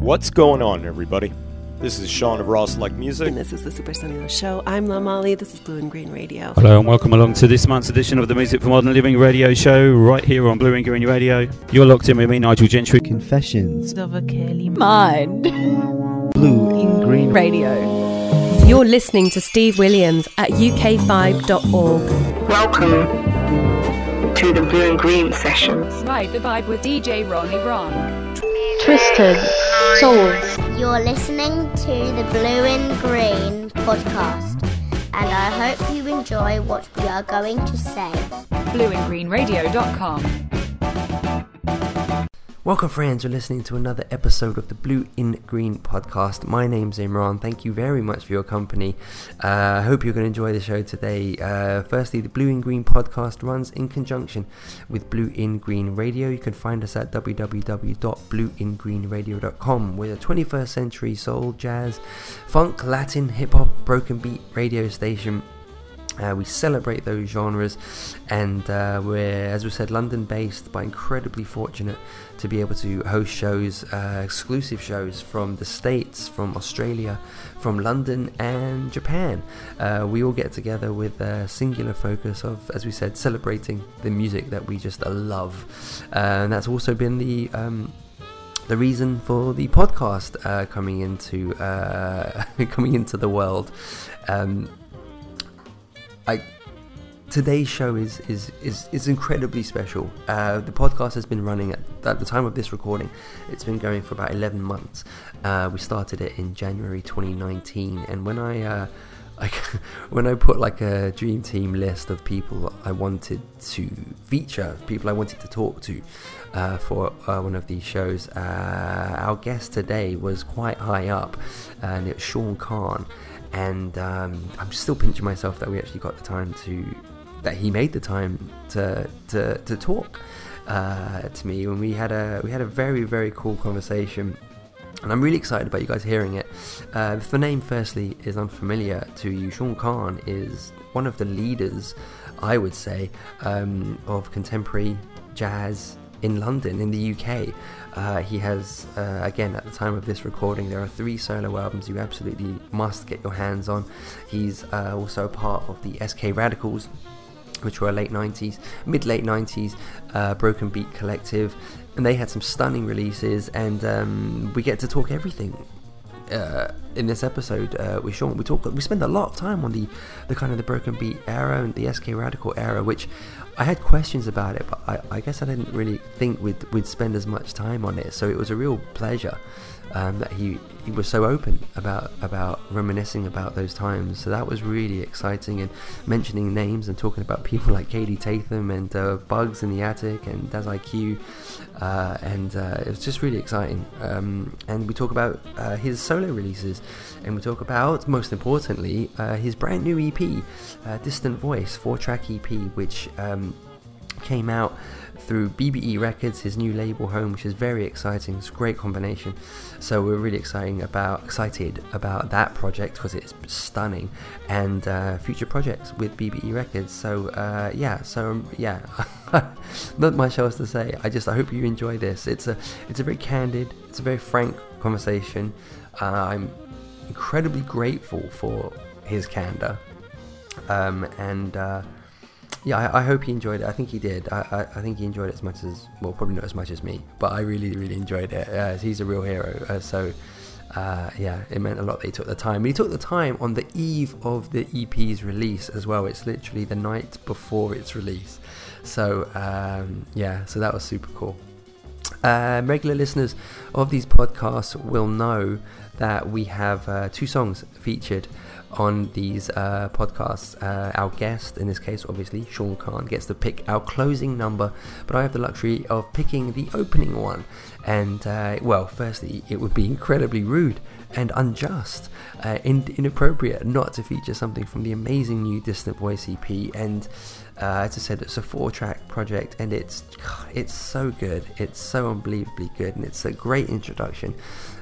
What's going on, everybody? This is Sean of Raw Select Music. And this is the Super Sonido Show. I'm La Molly. This is Blue in Green Radio. Hello and welcome along to this month's edition of the Music for Modern Living radio show, right here on Blue in Green Radio. You're locked in with me, Nigel Gentry. Confessions of a Curly Mind. Blue in Green Radio. You're listening to Steve Williams at uk5.org. Welcome to the Blue in Green sessions. Ride the vibe with DJ Ronnie Ron. Twisted Souls. You're listening to the Blue in Green podcast, and I hope you enjoy what we are going to say. BlueinGreenRadio.com. Welcome, friends. You're listening to another episode of the Blue in Green podcast. My name's Imran. Thank you very much for your company. Uh, I hope you're going to enjoy the show today. Uh, firstly, the Blue in Green podcast runs in conjunction with Blue in Green Radio. You can find us at www.blueingreenradio.com. We're a 21st century soul, jazz, funk, Latin, hip hop, broken beat radio station uh, we celebrate those genres, and uh, we're, as we said, London based, but incredibly fortunate to be able to host shows, uh, exclusive shows from the States, from Australia, from London, and Japan. Uh, we all get together with a singular focus of, as we said, celebrating the music that we just love. Uh, and that's also been the. Um, the reason for the podcast uh, coming into coming into the world. Um, I today's show is is is, is incredibly special. Uh, the podcast has been running at, at, the time of this recording. It's been going for about eleven months. Uh, we started it in January 2019, and when I uh, like when I put like a dream team list of people I wanted to feature, people I wanted to talk to uh, for uh, one of these shows, uh, our guest today was quite high up, and it's Sean Khan and um, I'm still pinching myself that we actually got the time to that he made the time to to, to talk uh, to me when we had a we had a very very cool conversation and I'm really excited about you guys hearing it. Uh, if the name firstly is unfamiliar to you, Sean Khan is one of the leaders, I would say, um, of contemporary jazz in London, in the UK. Uh, he has, uh, again, at the time of this recording, there are three solo albums you absolutely must get your hands on. He's uh, also part of the SK Radicals, which were late 90s, mid late 90s uh, broken beat collective, and they had some stunning releases, and um, we get to talk everything. Uh, in this episode uh, with Sean, we talk. We spend a lot of time on the, the kind of the broken beat era and the SK Radical era, which I had questions about it, but I, I, guess I didn't really think we'd, we'd spend as much time on it. So it was a real pleasure um, that he, he was so open about about reminiscing about those times. So that was really exciting and mentioning names and talking about people like Kaidi Tatham and uh, Bugz in the Attic and Daz-I-Kue. Uh, and uh, it was just really exciting. Um, and we talk about uh, his solo releases and we talk about, most importantly, uh, his brand new EP, uh, Distant Voice, four track EP, which um, came out through BBE Records, his new label home, which is very exciting. It's a great combination. So we're really exciting about excited about that project because it's stunning, and uh, future projects with BBE Records. So uh, yeah, so um, yeah, not much else to say. I just I hope you enjoy this. It's a it's a very candid, it's a very frank conversation. Uh, I'm incredibly grateful for his candor, um, and uh, yeah, I, I, hope he enjoyed it. I think he did. I, I, I, think he enjoyed it as much as, well, probably not as much as me, but I really, really enjoyed it. Uh, he's a real hero. Uh, so, uh, yeah, it meant a lot that he took the time. He took the time on the eve of the EP's release as well. It's literally the night before its release. So, um, yeah, so that was super cool. Um, regular listeners of these podcasts will know that we have uh, two songs featured on these uh, podcasts. Uh, our guest, in this case, obviously, Sean Khan, gets to pick our closing number, but I have the luxury of picking the opening one. And, uh, well, firstly, it would be incredibly rude and unjust, uh, in- inappropriate not to feature something from the amazing new Distant Voice EP. And uh, as I said, it's a four-track project, and it's it's so good. It's so unbelievably good, and it's a great introduction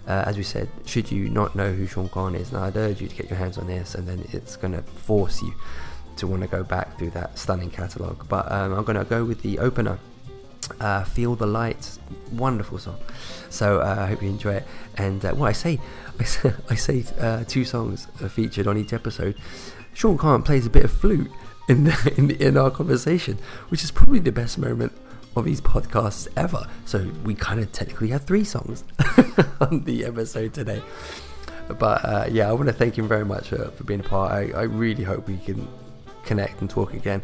uh, as we said, should you not know who Sean Khan is, now I'd urge you to get your hands on this, and then it's going to force you to want to go back through that stunning catalogue. But um, I'm going to go with the opener. Uh, Feel the Light, wonderful song. So uh, I hope you enjoy it. And uh, well, I say, I say, I say uh, two songs are featured on each episode. Sean Khan plays a bit of flute in the, in, the, in our conversation, which is probably the best moment of these podcasts ever. So we kind of technically have three songs on the episode today. But uh, yeah, I want to thank him very much uh, for being a part. I, I really hope we can connect and talk again.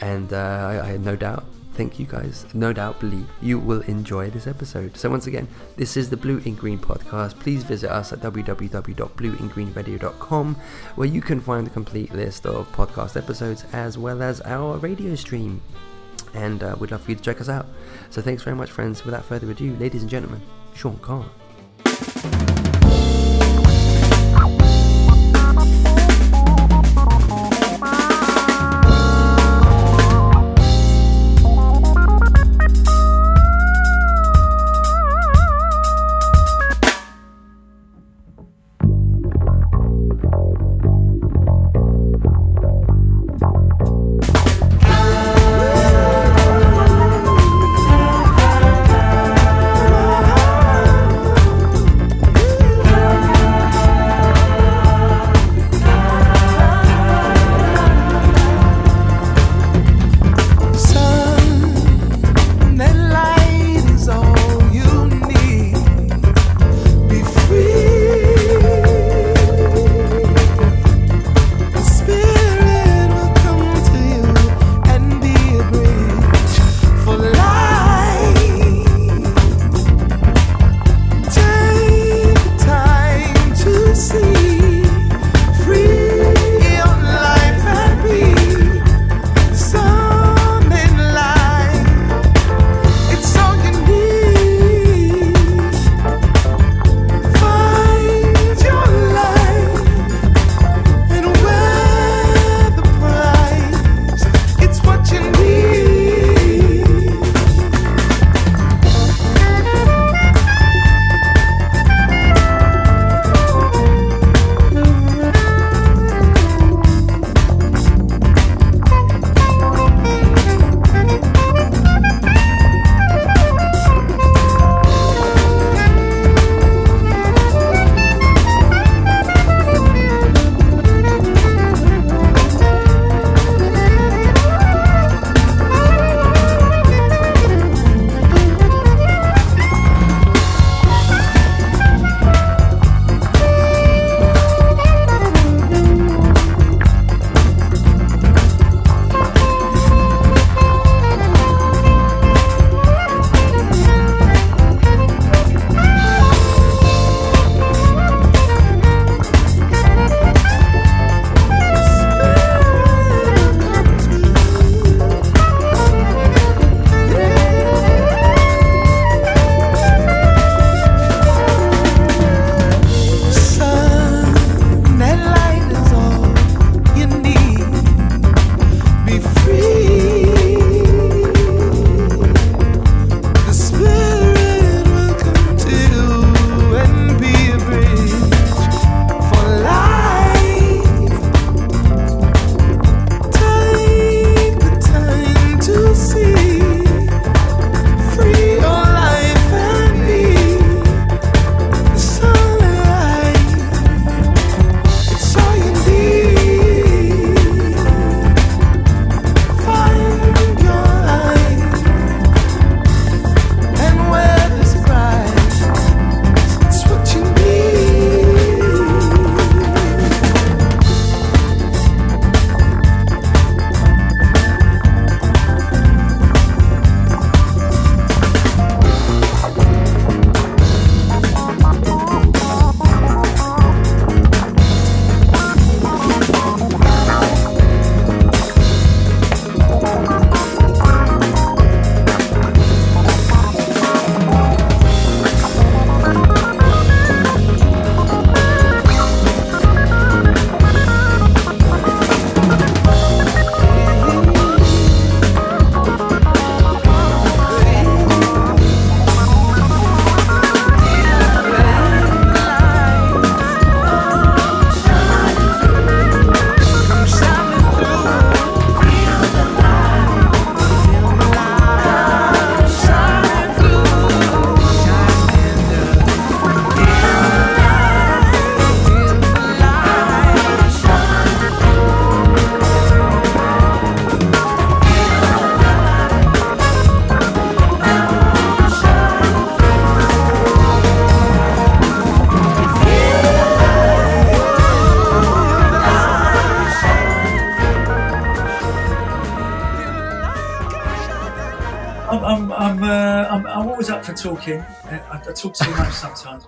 And uh, I, I have no doubt, thank you guys, no doubt believe you will enjoy this episode. So once again, this is the Blue in Green podcast. Please visit us at www.blueingreenradio.com where you can find the complete list of podcast episodes as well as our radio stream. And uh, we'd love for you to check us out. So thanks very much, friends. Without further ado, ladies and gentlemen, Sean Khan. Talking. I, I talk too much sometimes.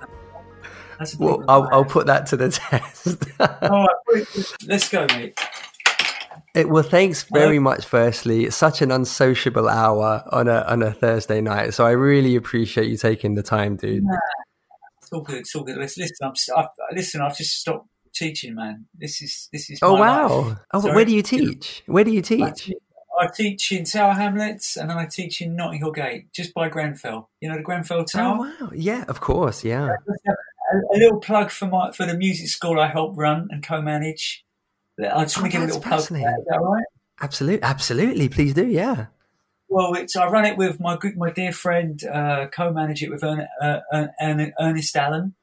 Well. I'll, I'll put that to the test. All right, let's go, mate. It, well, thanks very much. Firstly, it's such an unsociable hour on a on a Thursday night, so I really appreciate you taking the time, dude. It's all good. It's all good. Listen, listen, I'm, I've, listen, I've just stopped teaching, man. This is this is. Oh wow! Oh, where do you teach? Where do you teach? I teach in Tower Hamlets, and then I teach in Notting Hill Gate, just by Grenfell. You know the Grenfell Tower. Oh wow! Yeah, of course. Yeah. a, a little plug for my for the music school I help run and co-manage. I just want to Oh, give a little plug. For that. fascinating. Is that all right? Absolutely, absolutely. Please do. Yeah. Well, it's I run it with my good, my dear friend, uh, co-manage it with Ern, uh, Ern, Ernest Allen,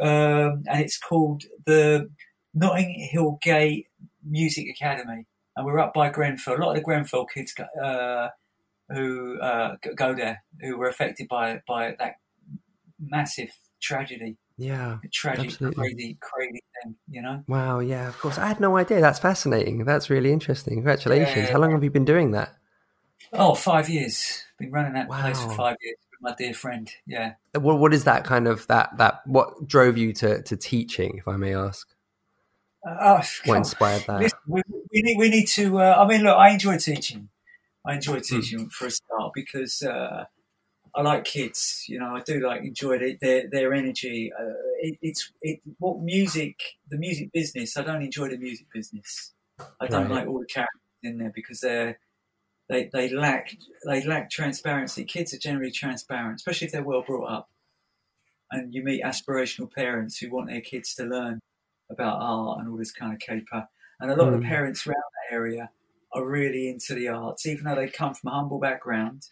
um, and it's called the Notting Hill Gate Music Academy, and we're up by Grenfell. A lot of the Grenfell kids go- uh, who uh, go there, who were affected by by that massive tragedy, Yeah. tragic, Absolutely. crazy, crazy thing, you know. Wow. Yeah. Of course. I had no idea. That's fascinating. That's really interesting. Congratulations. Yeah. How long have you been doing that? Oh, five years. Been running that place for five years my dear friend. Yeah. What What is that kind of that that what drove you to to teaching, if I may ask? Uh, What inspired that? Listen, we, we need we need to. Uh, I mean, look, I enjoy teaching. I enjoy Hmm. teaching for a start because uh, I like kids. You know, I do like enjoy it, their their energy. Uh, it, it's it what music, the music business. I don't enjoy the music business. I don't Right. like all the characters in there because they're they they lack they lack transparency. Kids are generally transparent, especially if they're well brought up. And you meet aspirational parents who want their kids to learn about art and all this kind of caper. And a lot of the Mm. parents around that area are really into the arts, even though they come from a humble background.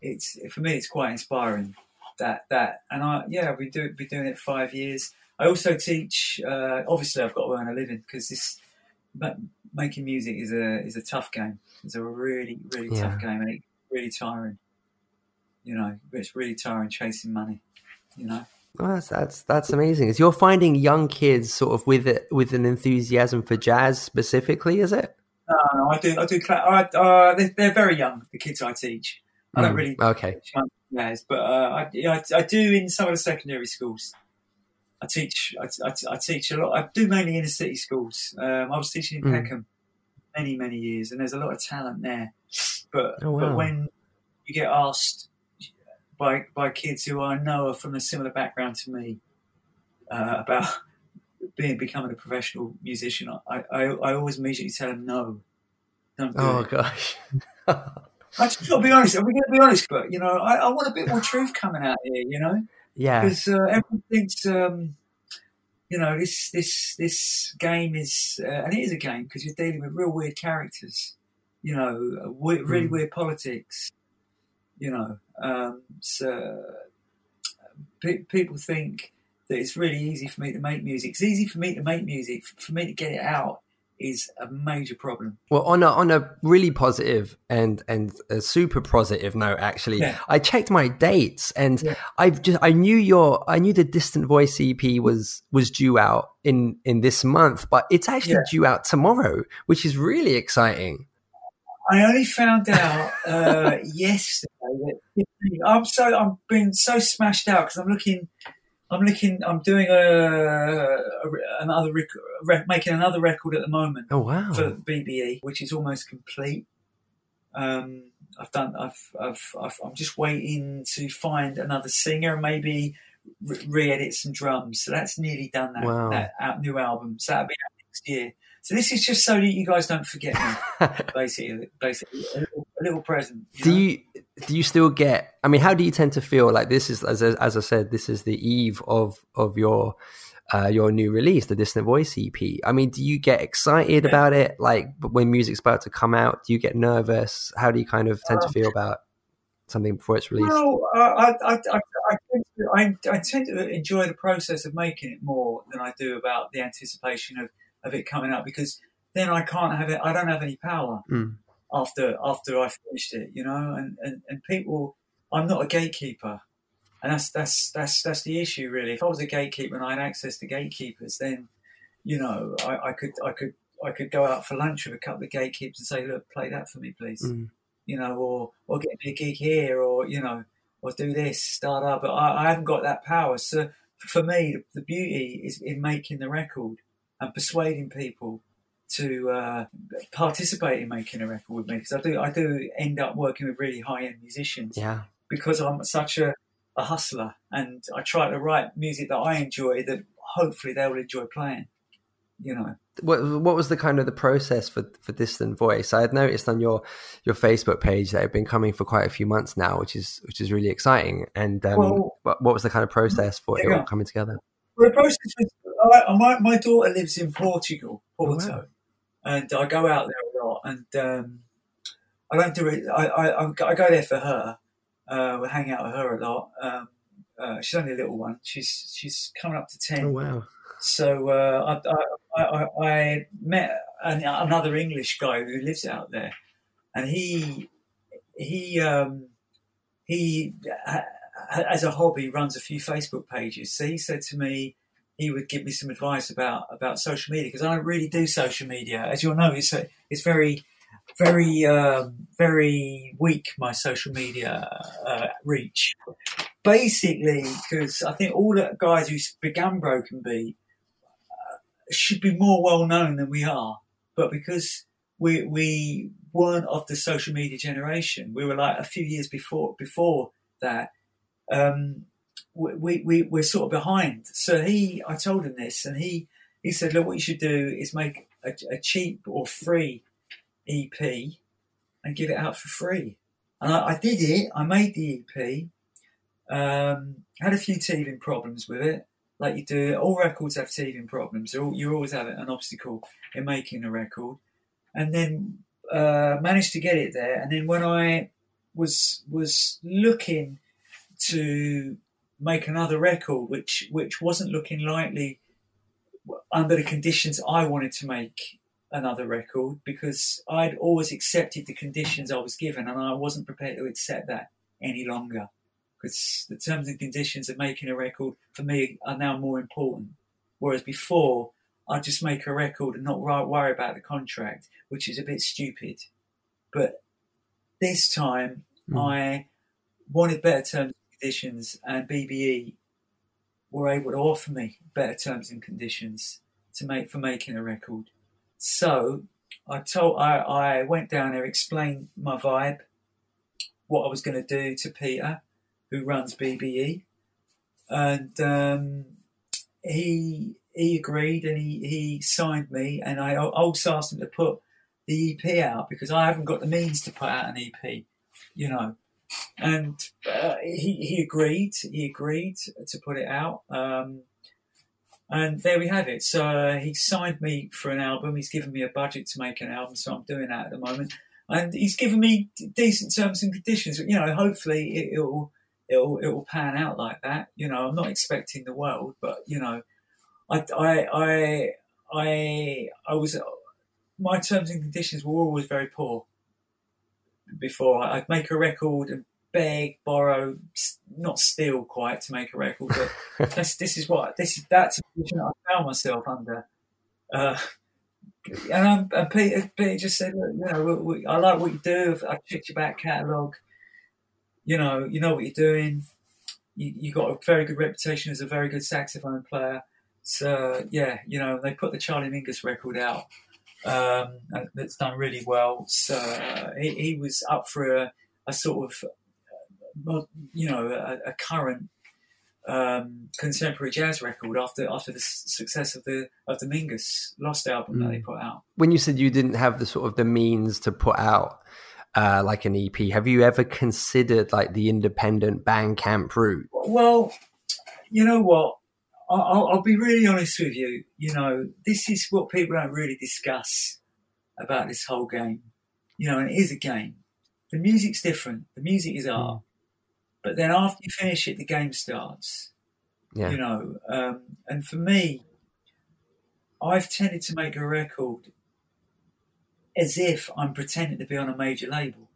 It's for me, it's quite inspiring. That that and I yeah, we do be doing it five years. I also teach. Uh, obviously, I've got to earn a living because this ma- making music is a is a tough game. It's a really really tough game and it's really tiring. You know, it's really tiring chasing money. You know. Well, that's that's that's amazing. Is you're finding young kids sort of with it with an enthusiasm for jazz specifically? Is it? No, no, I do. I do. I, uh, they're, they're very young. The kids I teach. I don't Mm, really Okay. players, but uh, I, I, I do in some of the secondary schools. I teach. I, I, I teach a lot. I do mainly inner city schools. Um, I was teaching in Mm. Peckham many many years, and there's a lot of talent there. But Oh, wow. but when you get asked by by kids who I know are from a similar background to me uh, about being becoming a professional musician, I, I, I always immediately tell them no. Oh it. gosh. I just got to be honest. Are We're going to be honest, but you know, I, I want a bit more truth coming out here. You know, yeah. because uh, everyone thinks, um, you know, this this this game is, uh, and it is a game because you're dealing with real weird characters. You know, uh, we- really Mm. weird politics. You know, um, so pe- people think that it's really easy for me to make music. It's easy for me to make music. For me to get it out is a major problem. Well, on a on a really positive and and a super positive note, actually, Yeah. I checked my dates and Yeah. I've just I knew your I knew the Distant Voice EP was was due out in in this month, but it's actually Yeah. due out tomorrow, which is really exciting. I only found out uh, yesterday that I'm so I'm being so smashed out because I'm looking, I'm looking, I'm doing a, a another rec- rec- making another record at the moment Oh wow! for BBE, which is almost complete. Um, I've done, I've, I've, I've, I'm just waiting to find another singer, and maybe re- re-edit some drums. So that's nearly done. That Wow. that out, new album. So that'll be out next year. So this is just so that you guys don't forget me basically, basically a little, a little present. You do know? you do you still get? I mean, how do you tend to feel like this is as I- as I said, this is the eve of of your uh, your new release, the Distant Voice EP. I mean, do you get excited Yeah. about it? Like when music's about to come out, do you get nervous? How do you kind of tend to feel about something before it's released? Well, I, I, I, I, I, tend to, I, I tend to enjoy the process of making it more than I do about the anticipation of, of it coming out because then I can't have it. I don't have any power Mm. after after I finished it, you know. And, and, and people, I'm not a gatekeeper, and that's that's that's that's the issue really. If I was a gatekeeper and I had access to gatekeepers, then you know I, I could I could I could go out for lunch with a couple of gatekeepers and say, look, play that for me, please Mm. you know, or or get me a gig here, or you know, or do this, start up. But I, I haven't got that power. So for me, the, the beauty is in making the record and persuading people to uh, participate in making a record with me because I do I do end up working with really high end musicians Yeah. because I'm such a, a hustler and I try to write music that I enjoy that hopefully they'll enjoy playing. You know, What what was the kind of the process for for Distant Voice? I had noticed on your your Facebook page that had been coming for quite a few months now, which is which is really exciting. And um, Well- what, what was the kind of process for it all coming together? Well, the process was, I, my, my daughter lives in Portugal, Porto, wow. and I go out there a lot. And um, I don't do it. I, I, I'm- go there for her. Uh, we hang out with her a lot. Um, uh, she's only a little one. She's she's coming up to ten. Oh wow! So uh, I, I, I, I met an, another English guy who lives out there, and he he um, he as a hobby runs a few Facebook pages. So he said to me he would give me some advice about about social media because I don't really do social media, as you'll know. It's a, it's very very um, very weak my social media uh, reach. Basically, because I think all the guys who began Broken Beat should be more well known than we are. But because we we weren't of the social media generation, we were like a few years before before that. Um, we, we we're sort of behind. So he, I told him this, and he he said, look, what you should do is make a, a cheap or free EP and give it out for free. And I, I did it. I made the EP. Um, had a few teething problems with it like you do. All records have teething problems. All- You always have an obstacle in making a record, and then uh, managed to get it there. And then when I was was looking to make another record, which which wasn't looking likely under the conditions I wanted to make another record, because I'd always accepted the conditions I was given, and I wasn't prepared to accept that any longer because the terms and conditions of making a record for me are now more important. Whereas before, I'd just make a record and not worry about the contract, which is a bit stupid. But this time, hmm. I wanted better terms conditions, and BBE were able to offer me better terms and conditions to make for making a record. So I told I, I went down there, explained my vibe, what I was going to do to Peter, who runs BBE, and um, he he agreed and he, he signed me, and I also asked him to put the EP out because I haven't got the means to put out an EP, you know. And uh, he he agreed. He agreed to put it out. Um, and there we have it. So uh, he signed me for an album. He's given me a budget to make an album, so I'm doing that at the moment. And he's given me decent terms and conditions. You know, hopefully it, it'll it'll it'll pan out like that. You know, I'm not expecting the world, but you know, I I I I, I was my terms and conditions were always very poor. Before I'd make a record and beg, borrow, not steal quite to make a record, but that's this is what this is that's I found myself under. Uh, and, and Peter, Peter just said, Look, you know, we, we, I like what you do. I checked your back catalogue. You know, you know what you're doing. You, you got a very good reputation as a very good saxophone player. So yeah, you know, they put the Charlie Mingus record out. Um, that's done really well. So uh, he, he was up for a, a sort of, you know, a, a current um, contemporary jazz record after after the success of the of the Mingus Lost album that they put out. When you said you didn't have the sort of the means to put out uh, like an EP, have you ever considered like the independent Bandcamp route? Well, you know what? I- I'll, I'll be really honest with you. You know, this is what people don't really discuss about this whole game. You know, and it is a game. The music's different. The music is art. But then after you finish it, the game starts. Yeah. You know, um, and for me, I've tended to make a record as if I'm pretending to be on a major label,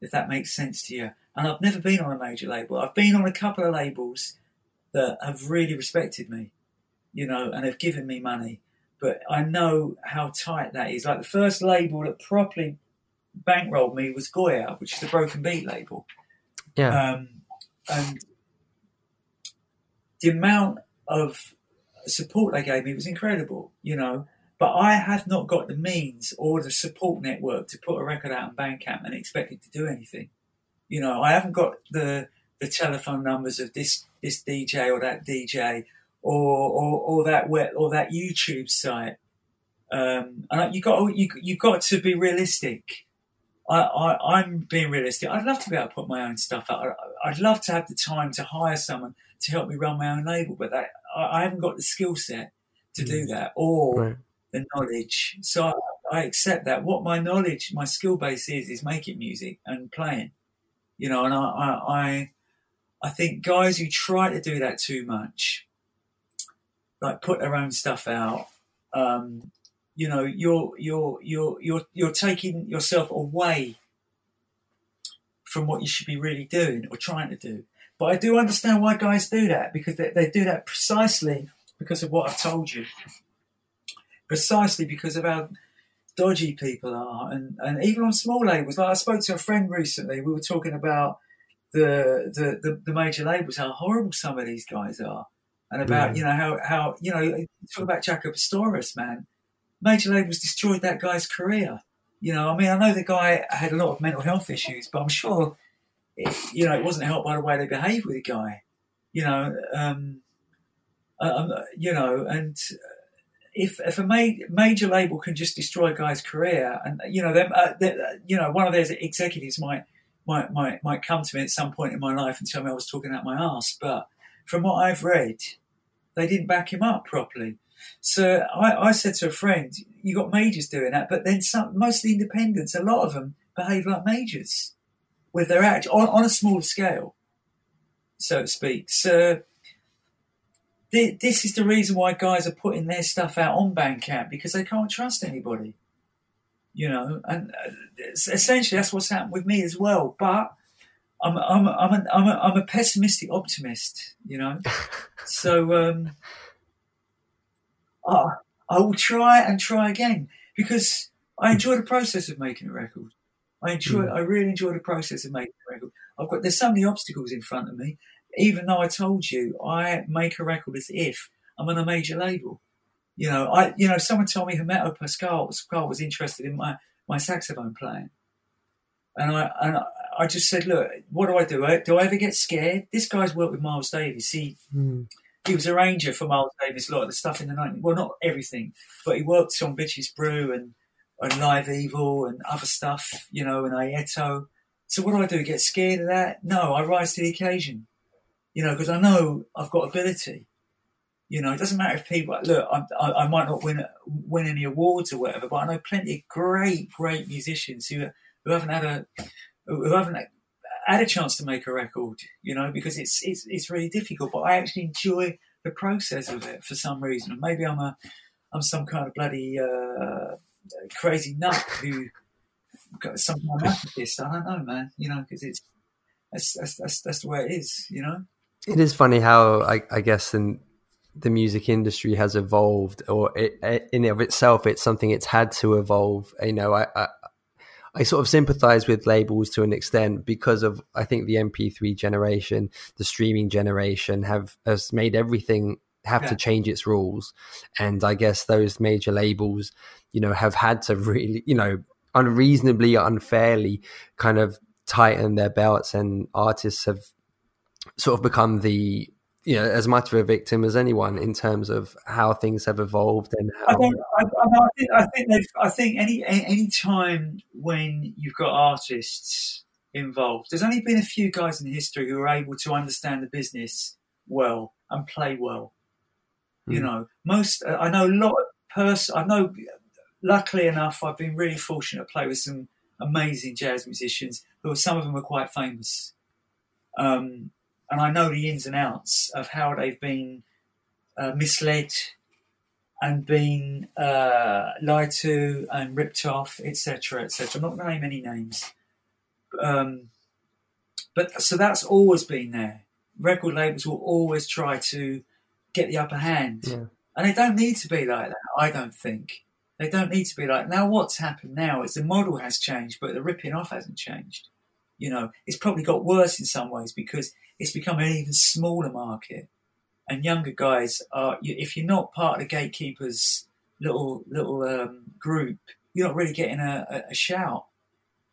if that makes sense to you. And I've never been on a major label. I've been on a couple of labels that have really respected me, you know, and have given me money. But I know how tight that is. Like the first label that properly bankrolled me was Goya, which is the Broken Beat label. Yeah. Um, and the amount of support they gave me was incredible, you know. But I have not got the means or the support network to put a record out on Bandcamp and expect it to do anything. You know, I haven't got the the telephone numbers of this this DJ or that DJ or or, or that web, or that YouTube site. Um, and you got you you got to be realistic. I, I I'm being realistic. I'd love to be able to put my own stuff out. I, I'd love to have the time to hire someone to help me run my own label, but that I, I haven't got the skill set to do that or Right. the knowledge. So I, I accept that. What my knowledge, my skill base is, is making music and playing. You know, and I, I, I, I think guys who try to do that too much, like put their own stuff out, um, you know, you're you're you're you're you're taking yourself away from what you should be really doing or trying to do. But I do understand why guys do that because they, they do that precisely because of what I've told you precisely because of how dodgy people are, and, and even on small labels. Like I spoke to a friend recently. We were talking about the the, the, the major labels, how horrible some of these guys are, and about Yeah. you know how how you know talk about Jaco Pastorius, man. Major labels destroyed that guy's career. You know, I mean, I know the guy had a lot of mental health issues, but I'm sure, it, you know, it wasn't helped by the way they behaved with the guy. You know, um, you know, and if if a ma- major label can just destroy a guy's career, and you know them, uh, uh, you know, one of their executives might might might might come to me at some point in my life and tell me I was talking out my ass, but from what I've read, they didn't back him up properly. So I, I said to a friend, "You got majors doing that, but then some, most of the independents, a lot of them behave like majors with their act on, on a small scale, so to speak." So thi- this is the reason why guys are putting their stuff out on Bandcamp because they can't trust anybody, you know. And uh, essentially, that's what's happened with me as well. But I'm I'm I'm an, I'm, a, I'm a pessimistic optimist, you know. so um, I, I will try and try again because I enjoy the process of making a record. I enjoy, I really enjoy the process of making a record. I've got there's so many obstacles in front of me. Even though I told you I make a record as if I'm on a major label. You know, I you know someone told me Hermeto Pascoal Pascoal was interested in my my saxophone playing, and I and I, I just said, look, what do I do? Do I ever get scared? This guy's worked with Miles Davis. He Mm. He was arranger for Miles Davis, a lot of the stuff in the 90s. Well, not everything, but he worked on Bitches Brew and, and Live Evil and other stuff, you know, and Aieto. So what do I do? Get scared of that? No, I rise to the occasion, you know, because I know I've got ability. You know, it doesn't matter if people look. I, I, I might not win win any awards or whatever, but I know plenty of great, great musicians who who haven't had a who haven't had a chance to make a record, you know, because it's it's it's really difficult. But I actually enjoy the process of it for some reason. And maybe I'm a I'm some kind of bloody uh, crazy nut who got some kind of masochist. I don't know, man. You know, because it's that's, that's that's that's the way it is. You know. It is funny how I, I guess in the music industry has evolved, or it, it, in of itself, it's something it's had to evolve. You know, I, I I sort of sympathize with labels to an extent because of I think the MP3 generation, the streaming generation have has made everything have Yeah. to change its rules, and I guess those major labels, you know, have had to really, you know, unreasonably, unfairly, kind of tighten their belts, and artists have sort of become the you know as much of a victim as anyone in terms of how things have evolved and I how don't. I, I, I think. I think. I think any any time when you've got artists involved, there's only been a few guys in history who are able to understand the business well and play well. You Mm. know, most. I know a lot of pers. I know. Luckily enough, I've been really fortunate to play with some amazing jazz musicians who are, some of them are quite famous. Um, and I know the ins and outs of how they've been uh, misled and been uh, lied to and ripped off, etc., etc. I'm not going to name any names, um, but so that's always been there. Record labels will always try to get the upper hand, Yeah. and they don't need to be like that. I don't think they don't need to be like. Now, what's happened now is the model has changed, but the ripping off hasn't changed. You know, it's probably got worse in some ways because it's become an even smaller market, and younger guys are. If you're not part of the gatekeepers little little um, group, you're not really getting a, a, shout.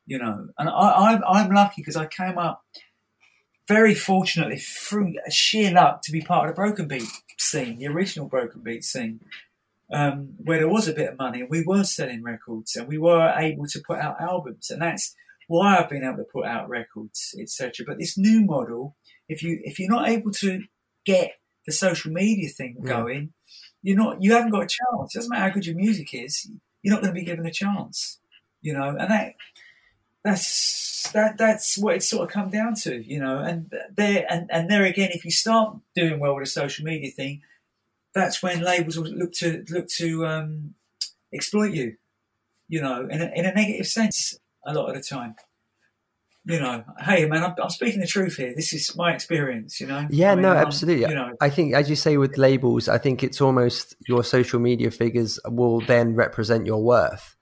You know, and I, I'm I'm lucky because I came up very fortunately through sheer luck to be part of the broken beat scene, the original broken beat scene. Um, where there was a bit of money and we were selling records and we were able to put out albums and that's why I've been able to put out records, etc. But this new model, if you if you're not able to get the social media thing Yeah. going, you're not you haven't got a chance. It doesn't matter how good your music is, you're not going to be given a chance. You know, and that that's that that's what it's sort of come down to, you know. And there and, and there again, if you start doing well with a social media thing, that's when labels will look to look to um, exploit you, you know, in a, in a negative sense a lot of the time. You know, hey man, I'm, I'm speaking the truth here. This is my experience, you know. Yeah, I mean, no, I'm- absolutely. You know, I think, as you say with labels, I think it's almost your social media figures will then represent your worth,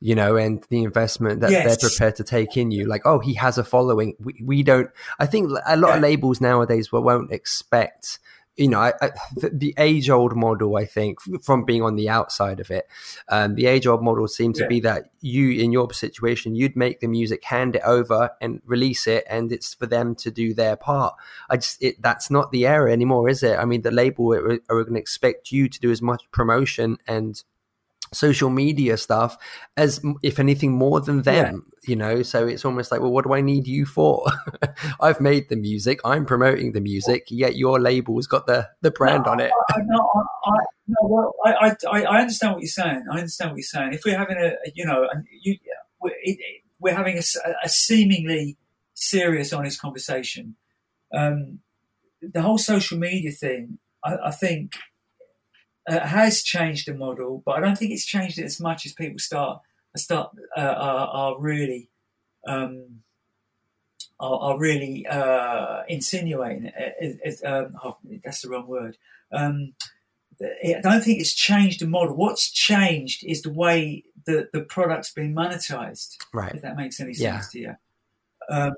you know, and the investment that Yes. they're prepared to take in you. Like, oh, he has a following. We, we don't. I think a lot of labels nowadays will, won't expect. You know, I, I, the, the age-old model. I think from being on the outside of it, um, the age-old model seemed to be that you, in your situation, you'd make the music, hand it over, and release it, and it's for them to do their part. I just it, that's not the era anymore, is it? I mean, the label are, are going to expect you to do as much promotion and social media stuff as if anything more than them you know? So it's almost like well what do i need you for? I've made the music. I'm promoting the music yet your label's got the the brand on it. I, no, I, no, well, I, I, I understand what you're saying. I understand what you're saying. If we're having a, a- you know, and you, we're, it, we're having a seemingly serious, honest conversation, um, the whole social media thing, I, I think, uh, has changed the model, but I don't think it's changed it as much as people start start uh, are, are really. Um, are, are really uh, insinuating. It, it, um, oh, that's the wrong word. Um, I don't think it's changed the model. What's changed is the way the, the product's been monetized. Right. If that makes any sense Yeah. to you.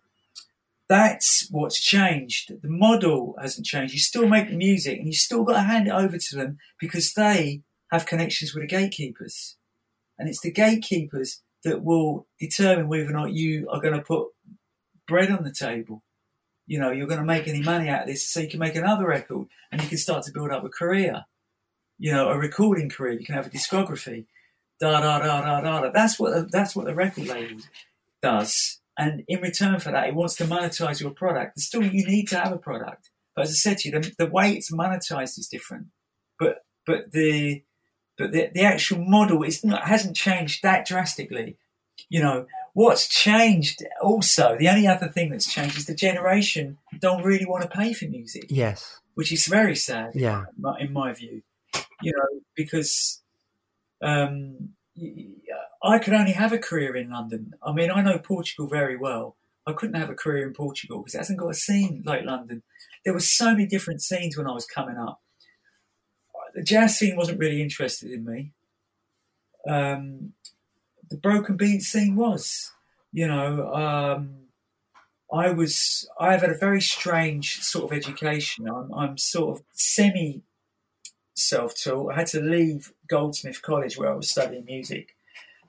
That's what's changed. The model hasn't changed. You still make the music and you still got to hand it over to them because they have connections with the gatekeepers. And it's the gatekeepers that will determine whether or not you are going to put bread on the table. You know, you're going to make any money out of this so you can make another record and you can start to build up a career. You know, a recording career. You can have a discography. Da da da da da. da. That's what the, that's what the record label does. And in return for that, it wants to monetize your product. And still, you need to have a product. But as I said to you, the, the way it's monetized is different. But but the but the, the actual model is not hasn't changed that drastically. You know what's changed also. The only other thing that's changed is the generation don't really want to pay for music, yes which is very sad. Yeah. in my, in my view, you know, because um, I could only have a career in London. I mean, I know Portugal very well. I couldn't have a career in Portugal because it hasn't got a scene like London. There were so many different scenes when I was coming up. The jazz scene wasn't really interested in me. Um, the broken beat scene was, you know, um, I was, I've had a very strange sort of education. I'm, I'm sort of semi self-taught. I had to leave Goldsmith College where I was studying music.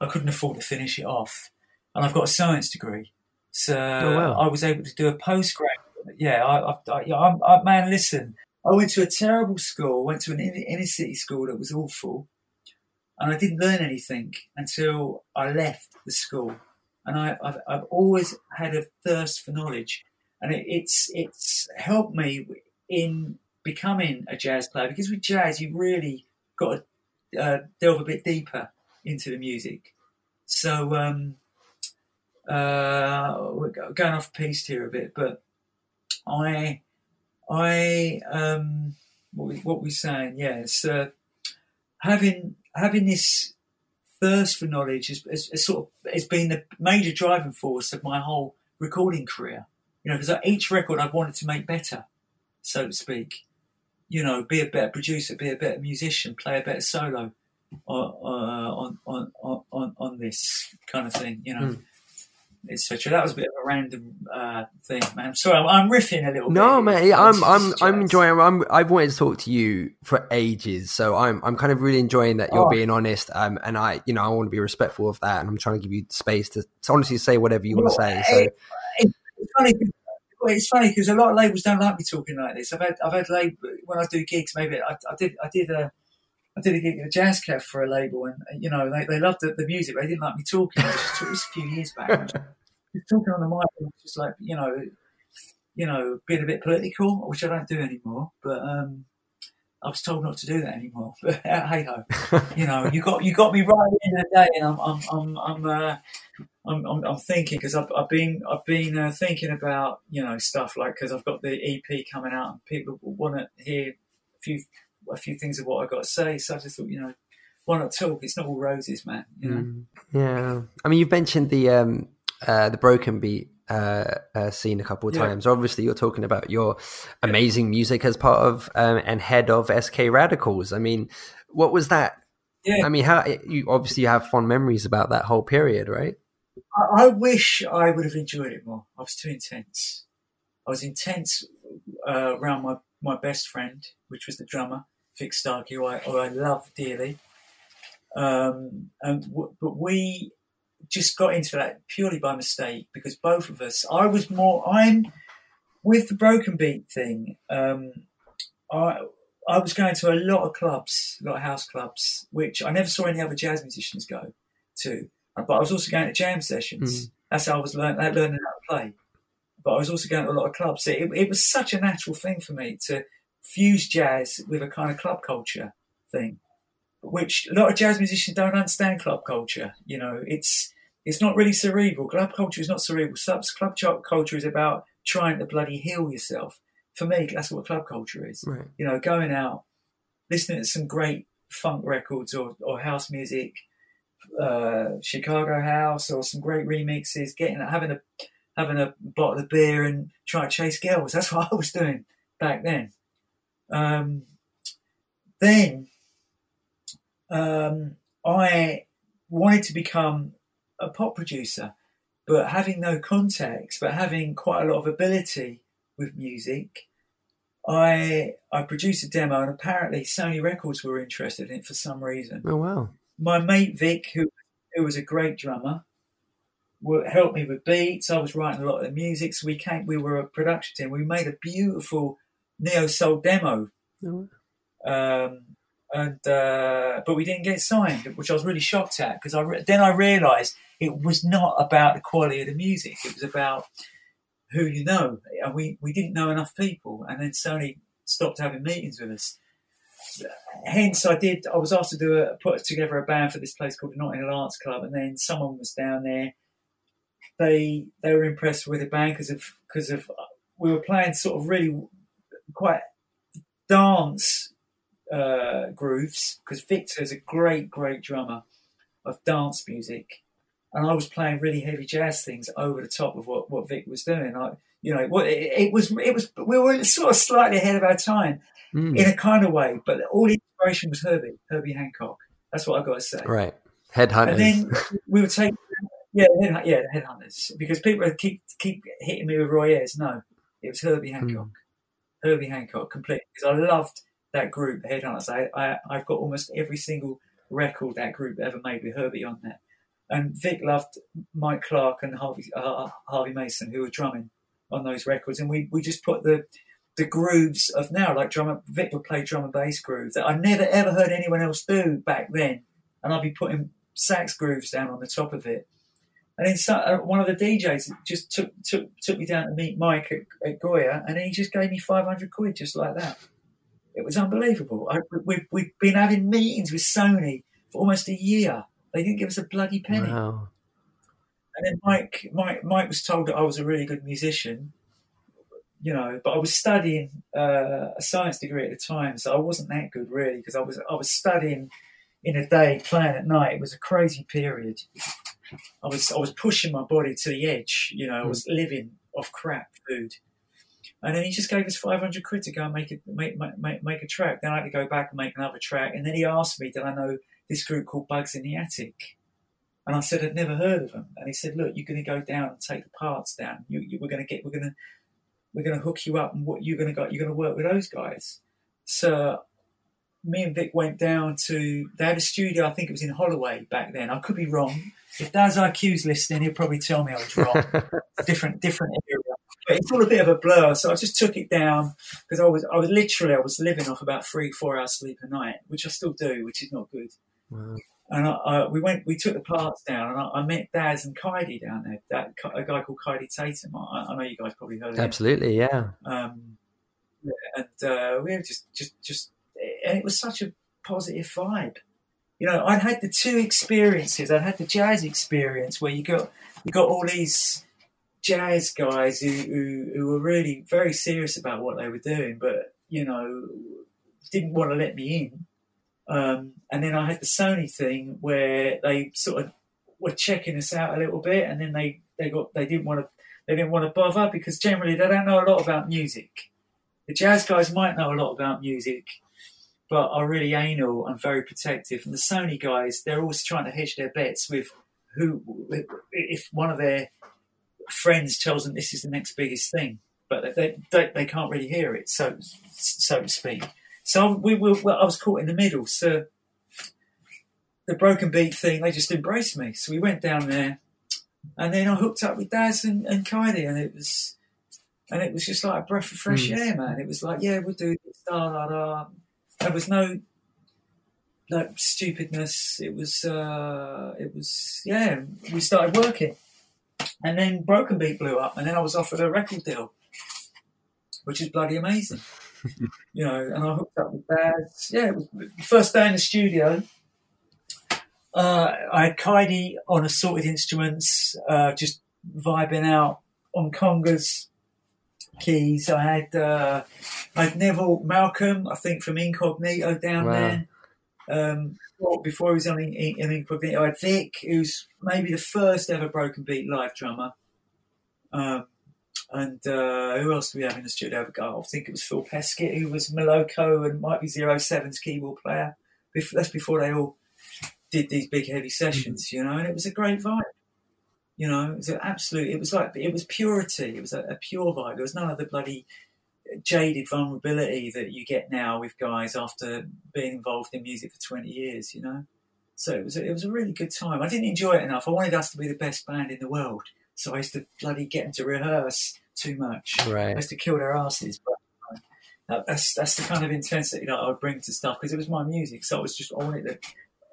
I couldn't afford to finish it off, and I've got a science degree, so Oh, wow. I was able to do a postgrad. Yeah, I, I, I, I, man, listen, I went to a terrible school. Went to an inner, inner city school that was awful, and I didn't learn anything until I left the school. And I, I've, I've always had a thirst for knowledge, and it, it's it's helped me in becoming a jazz player because with jazz you really got to uh, delve a bit deeper into the music. So um, uh, we're going off piste here a bit, but I I um, what we, what we saying? Yes, uh, having having this thirst for knowledge has, has, has sort of has been the major driving force of my whole recording career. You know, because each record I've wanted to make better, so to speak. You know, be a better producer, be a better musician, play a better solo on uh, on, on, on, this kind of thing. You know, etc. That was a bit of a random uh, thing, man. Sorry, I'm, I'm riffing a little No, man, I'm I'm I'm enjoying. I'm I've wanted to talk to you for ages, so I'm I'm kind of really enjoying that you're Oh. being honest. Um, and I, you know, I want to be respectful of that, and I'm trying to give you space to, honestly say whatever you want to say. So it- it's funny. 'cause- well, It's funny because a lot of labels don't like me talking like this. I've had I've had label when I do gigs. Maybe I, I did I did a I did a gig at a jazz cafe for a label, and you know they, they loved the, the music, but they didn't like me talking. It was, just, it was a few years back. I was just talking on the mic, just like you know, you know, being a bit political, which I don't do anymore. But um, I was told not to do that anymore. But hey ho, you know, you got you got me right in the day, and I'm I'm I'm I'm, uh, I'm, I'm, I'm thinking because I've, I've been I've been uh, thinking about you know stuff like because I've got the EP coming out and people want to hear a few a few things of what I got to say. So I just thought you know why not talk? It's not all roses, man. You know. Mm. yeah, I mean, you've mentioned the um uh the broken beat. Uh, uh, scene a couple of Yeah. times. Obviously, you're talking about your amazing music as part of um, and head of SK Radicals. I mean, what was that? Yeah. I mean, how you obviously have fond memories about that whole period, right? I, I wish I would have enjoyed it more. I was too intense. I was intense uh, around my, my best friend, which was the drummer, Vic Starkey, who I, who I love dearly. Um, and w- but we just got into that purely by mistake because both of us. I was more. I'm with the broken beat thing. Um, I I was going to a lot of clubs, a lot of house clubs, which I never saw any other jazz musicians go to. But I was also going to jam sessions. That's how I was learn, learning how to play. But I was also going to a lot of clubs. So it, it was such a natural thing for me to fuse jazz with a kind of club culture thing, which a lot of jazz musicians don't understand club culture. You know, it's it's not really cerebral. Club culture is not cerebral. Club, club culture is about trying to bloody heal yourself. For me, that's what club culture is. Right. You know, going out, listening to some great funk records or, or house music, uh, Chicago house or some great remixes, getting having a having a bottle of beer and trying to chase girls. That's what I was doing back then. Um, then um, I wanted to become a pop producer, but having no contacts, but having quite a lot of ability with music. I I produced a demo, and apparently Sony Records were interested in it for some reason Oh wow. my mate Vic, who who was a great drummer, helped me with beats. I was writing a lot of the music, so we came. We were a production team. We made a beautiful neo soul demo, um, and uh, but we didn't get signed, which I was really shocked at because I re- then I realised it was not about the quality of the music. It was about who you know, and we we didn't know enough people, and then Sony stopped having meetings with us hence I did. I was asked to do a put together a band for this place called the Notting Hill Arts Club, and then someone was down there. They they were impressed with the band because of because of we were playing sort of really quite dance uh, grooves because Victor's a great great drummer of dance music, and I was playing really heavy jazz things over the top of what, what Vic was doing. I you know what it, it was it was we were sort of slightly ahead of our time Mm. in a kind of way, but all the inspiration was Herbie, Herbie Hancock. That's what I've got to say. Right. Headhunters. And then we would take, yeah, head, yeah, headhunters, because people keep keep hitting me with Roy Ayers. No, it was Herbie Hancock, Herbie Hancock, completely. Because I loved that group, Headhunters. I, I I've got almost every single record that group ever made with Herbie on there. And Vic loved Mike Clark and Harvey uh, Harvey Mason, who were drumming on those records, and we we just put the the grooves of now, like drummer Vic would play drum and bass grooves that I never ever heard anyone else do back then, and I'd be putting sax grooves down on the top of it. And then so, uh, one of the DJs just took took took me down to meet Mike at, at Goya, and he just gave me five hundred quid just like that. It was unbelievable. I, we, we've been having meetings with Sony for almost a year. They didn't give us a bloody penny. Wow. And then Mike, Mike, Mike was told that I was a really good musician, you know, but I was studying uh, a science degree at the time, so I wasn't that good really because I was I was studying in a day, playing at night. It was a crazy period. I was I was pushing my body to the edge, you know. I was hmm. living off crap food, and then he just gave us five hundred quid to go and make it make, make make a track. Then I had to go back and make another track, and then he asked me, did I know this group called Bugz in the Attic? And I said I'd never heard of them. And he said, "Look, you're going to go down and take the parts down. You, you, we're going to get, we're going to, we're going to hook you up, and what you're going to go, you're going to work with those guys." So me and Vic went down to they had a studio. I think it was in Holloway back then. I could be wrong. If Daz-I-Kue's listening, he'll probably tell me I was wrong. different, different area. But it's all a bit of a blur. So I just took it down because I was, I was literally, I was living off about three, four hours sleep a night, which I still do, which is not good. Wow. And I, I, we went, we took the parts down, and I, I met Daz and Kaidi down there. That a guy called Kaidi Tatham. I, know you guys probably heard of him. Absolutely, yeah. Um, yeah, and uh, we were just, just, just, and it was such a positive vibe. You know, I'd had the two experiences. I had the jazz experience where you got, you got all these jazz guys who, who, who were really very serious about what they were doing, but you know, didn't want to let me in. Um, and then I had the Sony thing where they sort of were checking us out a little bit, and then they, they got they didn't want to they didn't want to bother because generally they don't know a lot about music. The jazz guys might know a lot about music, but are really anal and very protective. And the Sony guys, they're always trying to hedge their bets with who if one of their friends tells them this is the next biggest thing, but they they, they can't really hear it, so so to speak. So we were, well, I was caught in the middle. So the broken beat thing, they just embraced me. So we went down there, and then I hooked up with Daz and, and Kaidi, and it was, and it was just like a breath of fresh Mm. air, man. It was like, yeah, we'll do this, da da da. There was no like stupidness. It was, uh, it was, yeah. We started working, and then Broken Beat blew up, and then I was offered a record deal, which is bloody amazing you know, and I hooked up with Daz. Yeah, it was first day in the studio. Uh, I had Kaidi on assorted instruments, uh, just vibing out on congas, keys. I had uh, I had Neville Malcolm, I think from Incognito down Wow. there. Um, before- he was on in, in Incognito, I had Vic, who's maybe the first ever Broken Beat live drummer. Um, and uh, who else do we have in the studio? I think it was Phil Peskett, who was Moloko and might be Zero Seven's keyboard player. That's before they all did these big heavy sessions, you know, and it was a great vibe. You know, it was absolute, it was like, it was purity. It was a, a pure vibe. There was none of the bloody jaded vulnerability that you get now with guys after being involved in music for 20 years, you know? So it was, a, it was a really good time. I didn't enjoy it enough. I wanted us to be the best band in the world. So I used to bloody get them to rehearse too much. I Right. used to kill their asses. But uh, that's that's the kind of intensity that I would bring to stuff because it was my music. So I was just I wanted it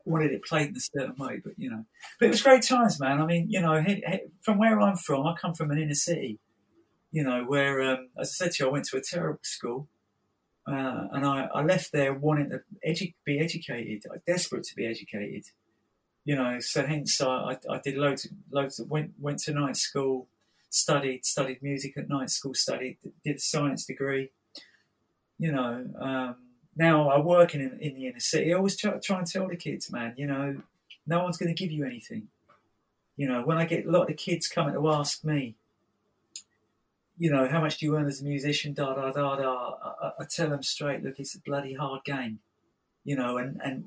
wanted it played in a certain way. But you know, but it was great times, man. I mean, you know, he, he, from where I'm from, I come from an inner city. You know, where um, as I said to you, I went to a terrible school. Uh, and I, I left there wanting to edu- be educated, desperate to be educated. You know, so hence I, I, I did loads, of, loads. Of, went went to night school, studied studied music at night school, studied did a science degree. You know, um, now I work in in the inner city. I always try, try and tell the kids, man, you know, no one's going to give you anything. You know, when I get a lot of kids coming to ask me, you know, how much do you earn as a musician? Da da da da. I, I- I tell them straight, look, it's a bloody hard game. You know, and and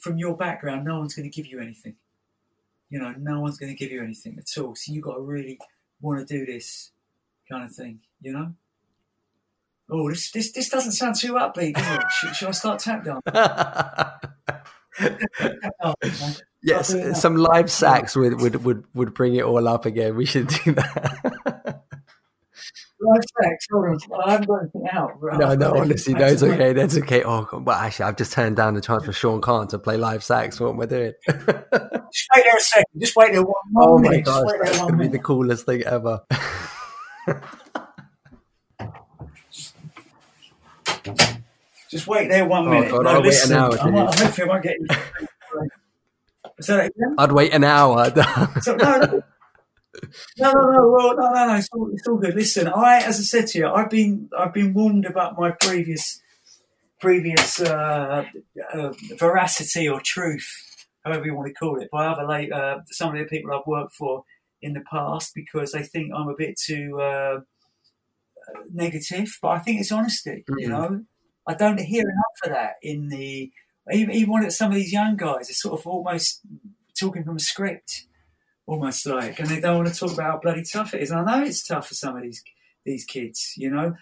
from your background, no one's going to give you anything. You know, no one's going to give you anything at all. So you've got to really want to do this kind of thing. You know. Oh, this this this doesn't sound too upbeat, does it? should, should I start tap dancing? Dancing, yes, I'll do it now. some live sax would, would, would, would bring it all up again. We should do that. Live sex. Hold on. I haven't got anything out. Right, no, no, honestly, no, it's to okay. That's okay. Oh, God, well, actually, I've just turned down the chance for Sean Khan to play live sax. What am I doing? Just wait there a second. Just wait there one, one oh my minute. Just gosh, wait there that's going to be the coolest thing ever. Just wait there one Oh, minute. God, no, I'll wait an listen. hour, I might, dude. hopefully I won't get you. Say that again? I'd wait an hour. So, no, no, no, no, no, well, no, no, no. It's all, it's all good. Listen, I, as I said to you, I've been, I've been warned about my previous, previous uh, uh, veracity or truth, however you want to call it, by other late, uh, some of the people I've worked for in the past because they think I'm a bit too uh, negative. But I think it's honesty. You Mhm. know, I don't hear enough of that in the even, even some of these young guys. It's sort of almost talking from a script, almost like, and they don't want to talk about how bloody tough it is. And I know it's tough for some of these these kids, you know.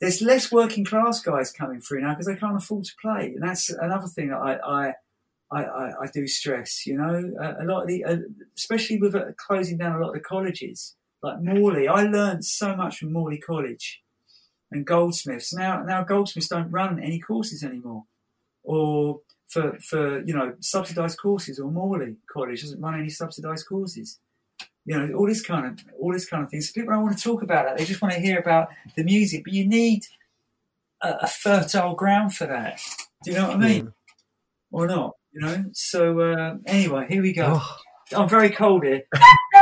There's less working class guys coming through now because they can't afford to play, and that's another thing that I I I, I, I do stress. You know, uh, a lot of the, uh, especially with uh, closing down a lot of the colleges like Morley. I learned so much from Morley College and Goldsmiths. Now now Goldsmiths don't run any courses anymore, or for for you know subsidised courses, or Morley College doesn't run any subsidised courses. You know all this kind of all this kind of things. People don't want to talk about that; They just want to hear about the music, but you need a, a fertile ground for that. Do you know what I mean? Mm. Or not? You know. So uh, anyway, here we go. Oh. I'm very cold here.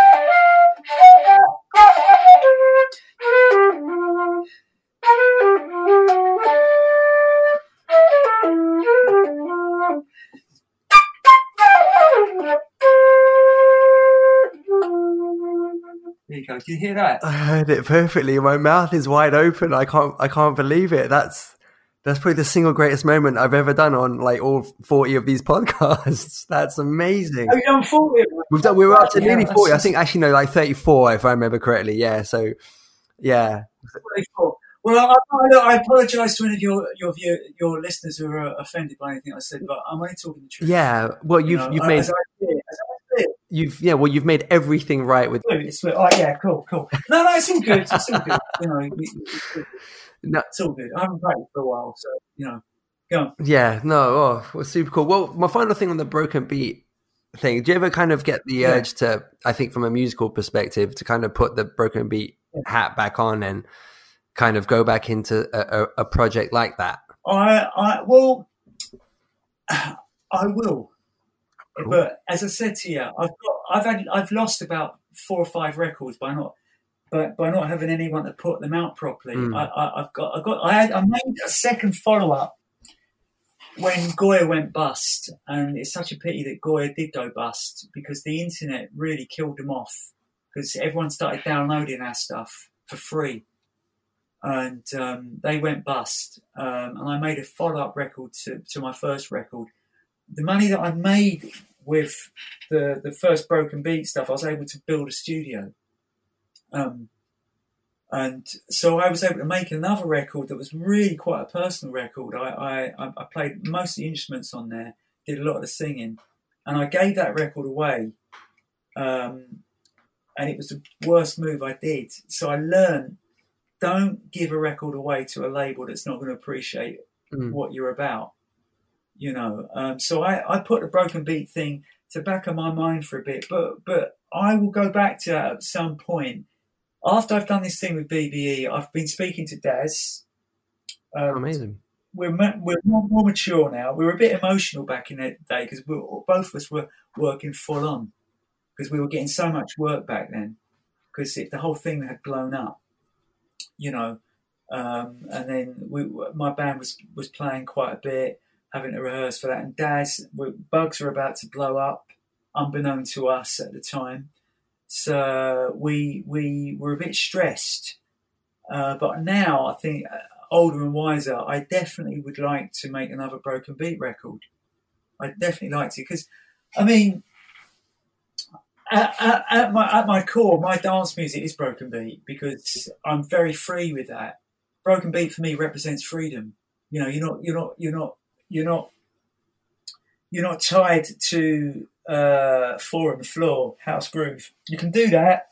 There you you hear that? I heard it perfectly. My mouth is wide open. I can't. I can't believe it. That's that's probably the single greatest moment I've ever done on like all forty of these podcasts. That's amazing. You done 40? We've done. We were up to Yeah, nearly forty. I think actually no, like thirty-four if I remember correctly. Yeah. So yeah. 44. Well, I, I, I apologise to any of your your view, your listeners who are offended by anything I said, but I'm only talking the truth. Yeah. Well, You you've know, you've made as I as I see it. You've yeah. Well, you've made everything right with. It's, oh, yeah, cool, cool. No, no, it's all good. It's all good. You know, it- it's, all good. No, it's all good. I haven't played for a while, so you know, go on. Yeah, no, oh, well, super cool. Well, my final thing on the broken beat thing. Do you ever kind of get the Yeah. urge to, I think, from a musical perspective, to kind of put the broken beat hat back on and kind of go back into a, a, a project like that? I, I, well, I will. But as I said to you, I've got, I've had, I've lost about four or five records by not, by, by not having anyone to put them out properly. Mm. I, I've got, I got, I had, I made a second follow up when Goya went bust, and it's such a pity that Goya did go bust because the internet really killed them off because everyone started downloading our stuff for free and um, they went bust. Um, and I made a follow up record to, to my first record. The money that I made with the, the first Broken Beat stuff, I was able to build a studio. Um, and so I was able to make another record that was really quite a personal record. I, I, I played most of the instruments on there, did a lot of the singing, and I gave that record away. Um, and it was the worst move I did. So I learned don't give a record away to a label that's not going to appreciate Mm. what you're about. You know, um, so I, I put the broken beat thing to back of my mind for a bit, but but I will go back to that at some point after I've done this thing with BBE. I've been speaking to Daz. Um, Amazing. we're we're more, more mature now. We were a bit emotional back in the day because we both of us were working full on because we were getting so much work back then because the whole thing had blown up, you know. Um, and then we, my band was was playing quite a bit, having to rehearse for that. And we- Bugz were about to blow up, unbeknown to us at the time. So we we were a bit stressed. Uh, but now I think uh, older and wiser, I definitely would like to make another Broken Beat record. I'd definitely like to because, I mean, at, at, at my at my core, my dance music is Broken Beat because I'm very free with that. Broken Beat for me represents freedom. You know, you're not you're not you're not you're not you're not tied to uh, on the floor house groove. You can do that,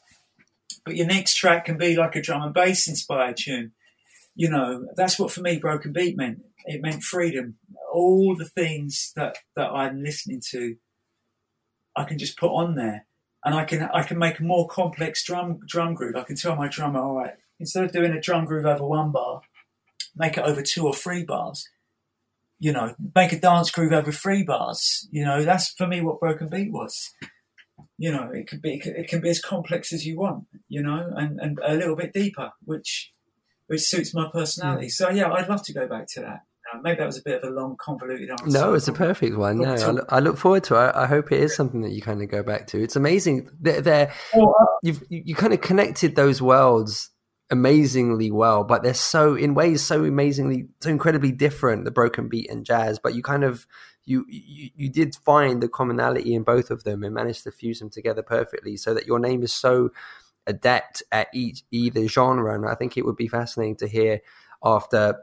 but your next track can be like a drum and bass inspired tune. You know, that's what for me Broken Beat meant. It meant freedom. All the things that, that I'm listening to, I can just put on there, and I can I can make a more complex drum drum groove. I can tell my drummer, all right, instead of doing a drum groove over one bar, make it over two or three bars. You know, make a dance groove over three bars. You know, that's for me what Broken Beat was. You know, it could be it can, be as complex as you want. You know, and, and a little bit deeper, which which suits my personality. So yeah, I'd love to go back to that. Uh, maybe that was a bit of a long, convoluted answer. No, it's a perfect one. No, I look, I look forward to it. I, hope it is something that you kind of go back to. It's amazing. They're, they're uh, you've you, you kind of connected those worlds amazingly well, but they're so in ways so amazingly so incredibly different. The broken beat and jazz, but you kind of you, you you did find the commonality in both of them and managed to fuse them together perfectly, so that your name is so adept at each either genre. And I think it would be fascinating to hear after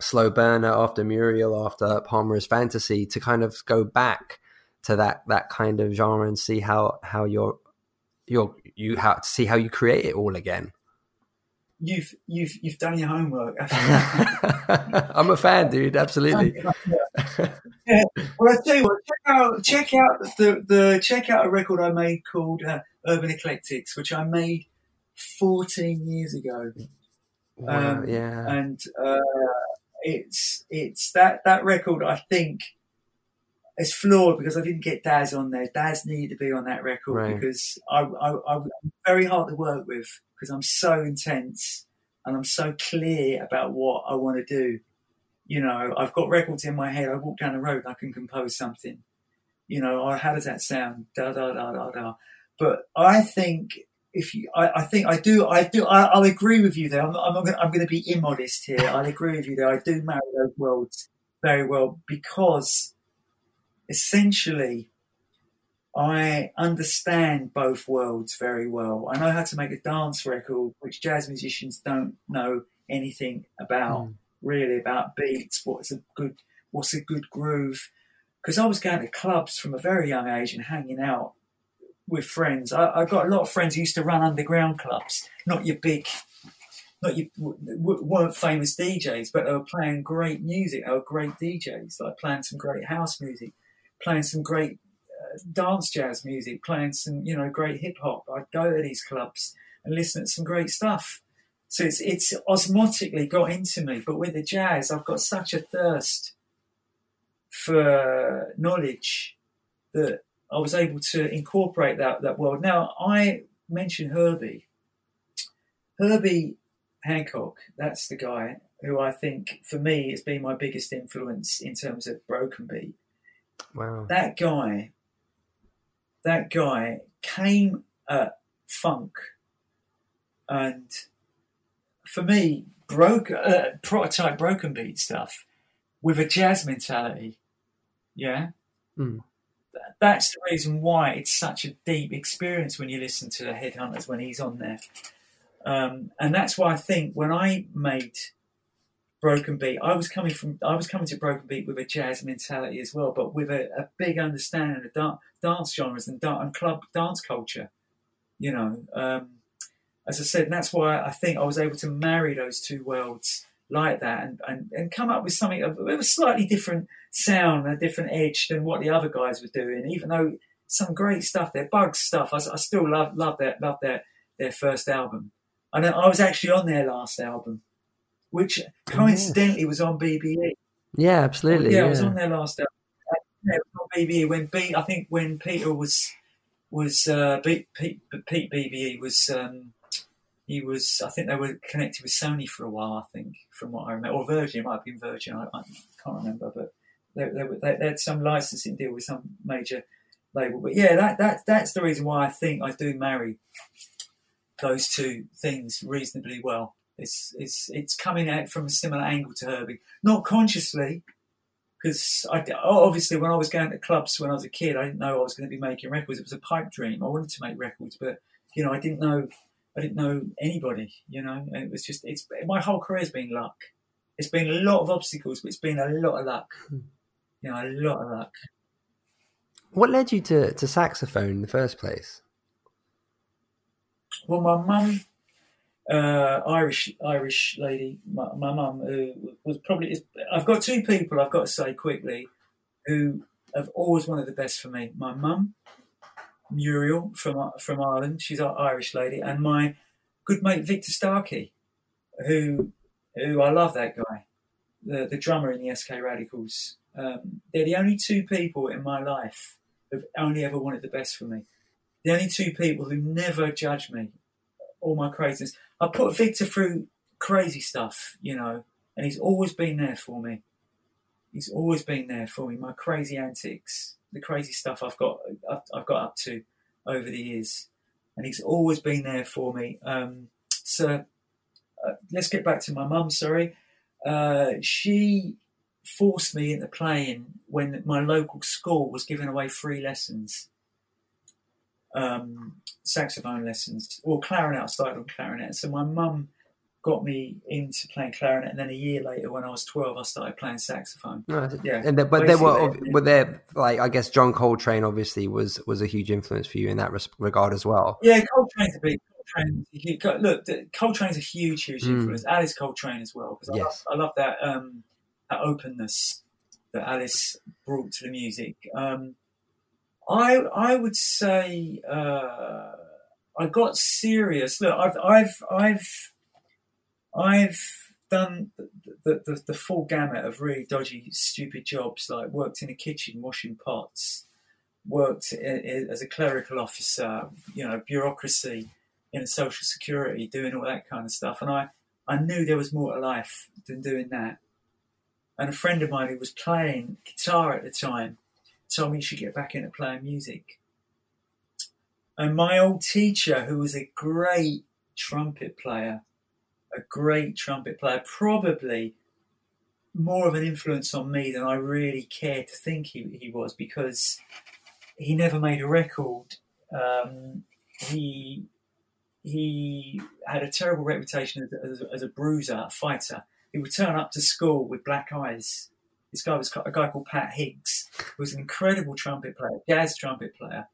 Slow Burner, after Muriel, after Palmares Fantasy, to kind of go back to that that kind of genre and see how how you're you're you how to see how you create it all again. You've you've you've done your homework. I'm a fan, dude. Absolutely. yeah. Well, I tell you what. Check out check out the the check out a record I made called uh, Urban Eclectics, which I made 14 years ago. Wow, Um, yeah. and uh, it's it's that that record I think is flawed because I didn't get Daz on there. Daz needed to be on that record Right. because I, I, I'm very hard to work with because I'm so intense and I'm so clear about what I want to do. You know, I've got records in my head. I walk down the road, I can compose something. You know, or how does that sound? Da da da da da. But I think if you, I, I think I do, I do, I, I'll agree with you there. I'm, I'm gonna, I'm going to be immodest here. I'll agree with you there. I do marry those worlds very well because essentially I understand both worlds very well. I know how to make a dance record, which jazz musicians don't know anything about, hmm. really about beats, what's a good, what's a good groove. Because I was going to clubs from a very young age and hanging out with friends. I, I got a lot of friends who used to run underground clubs, not your big, not your w- w- weren't famous DJs, but they were playing great music. They were great DJs, like playing some great house music, playing some great uh, dance jazz music, playing some you know great hip hop. I'd go to these clubs and listen to some great stuff. So it's it's osmotically got into me. But with the jazz, I've got such a thirst for knowledge that I was able to incorporate that that world. Now I mentioned Herbie. Herbie Hancock, that's the guy who I think for me has been my biggest influence in terms of broken beat. Wow. That guy, that guy came at funk, and for me, broke uh, prototype broken beat stuff with a jazz mentality. Yeah, Mm. That's the reason why it's such a deep experience when you listen to the Headhunters when he's on there, um, and that's why I think when I made Broken Beat, I was coming from I was coming to Broken Beat with a jazz mentality as well, but with a, a big understanding of dan- dance genres and, dan- and club dance culture. You know, um, as I said, that's why I think I was able to marry those two worlds like that and, and, and come up with something of a slightly different sound a different edge than what the other guys were doing. Even though some great stuff, their Bugz stuff, I still love love their love their their first album. And I was actually on their last album, which coincidentally was on BBE. Yeah, absolutely. Yeah, Yeah, I was on their last album. Yeah, it was on BBE when B. I think when Peter was was uh, B, Pete, Pete BBE was um, he was. I think they were connected with Sony for a while. I think from what I remember, or Virgin. It might have been Virgin. I, I can't remember, but they, they, were- they, they had some licensing deal with some major label. But yeah, that that that's the reason why I think I do marry those two things reasonably well. It's it's it's coming out from a similar angle to Herbie, not consciously, because I obviously when I was going to clubs when I was a kid, I didn't know I was going to be making records. It was a pipe dream. I wanted to make records, but you know, I didn't know I didn't know anybody. You know, and it was just it's my whole career's been luck. It's been a lot of obstacles, but it's been a lot of luck. Hmm. You know, a lot of luck. What led you to, to saxophone in the first place? Well, my mum, uh, Irish Irish lady, my, mum, who was probably. I've got two people I've got to say quickly, who have always wanted the best for me. My mum, Muriel from from Ireland, she's our Irish lady, and my good mate Victor Starkey, who who I love that guy, the the drummer in the SK Radicals. Um, they're the only two people in my life who've only ever wanted the best for me. The only two people who never judge me, all my craziness. I put Victor through crazy stuff, you know, and he's always been there for me. He's always been there for me. My crazy antics, the crazy stuff I've got, I've, I've got up to over the years, and he's always been there for me. Um, Sir uh, let's get back to my mum. Sorry, uh, she forced me into playing when my local school was giving away free lessons, um, saxophone lessons, or clarinet. I started on clarinet, so my mum got me into playing clarinet, and then a year later, when I was twelve, I started playing saxophone. No, Yeah, and there, but there were were there like I guess John Coltrane obviously was was a huge influence for you in that res- regard as well. Yeah, Coltrane's a big. Huge, look, Coltrane's a huge, huge Mm. influence. Alice Coltrane as well, because I, Yes. love, I love that um, that openness that Alice brought to the music. Um, I I would say uh, I got serious. Look, I've I've I've I've done the, the, the, full gamut of really dodgy, stupid jobs. Like worked in a kitchen washing pots, worked i- i- as a clerical officer, you know, bureaucracy in social security, doing all that kind of stuff. And I, I knew there was more to life than doing that. And a friend of mine who was playing guitar at the time told me you should get back into playing music. And my old teacher, who was a great trumpet player, a great trumpet player, probably more of an influence on me than I really care to think he, he was because he never made a record. Um, he he had a terrible reputation as, as, as a bruiser, a fighter. He would turn up to school with black eyes. This guy was a guy called Pat Higgs, who was an incredible trumpet player, jazz trumpet player.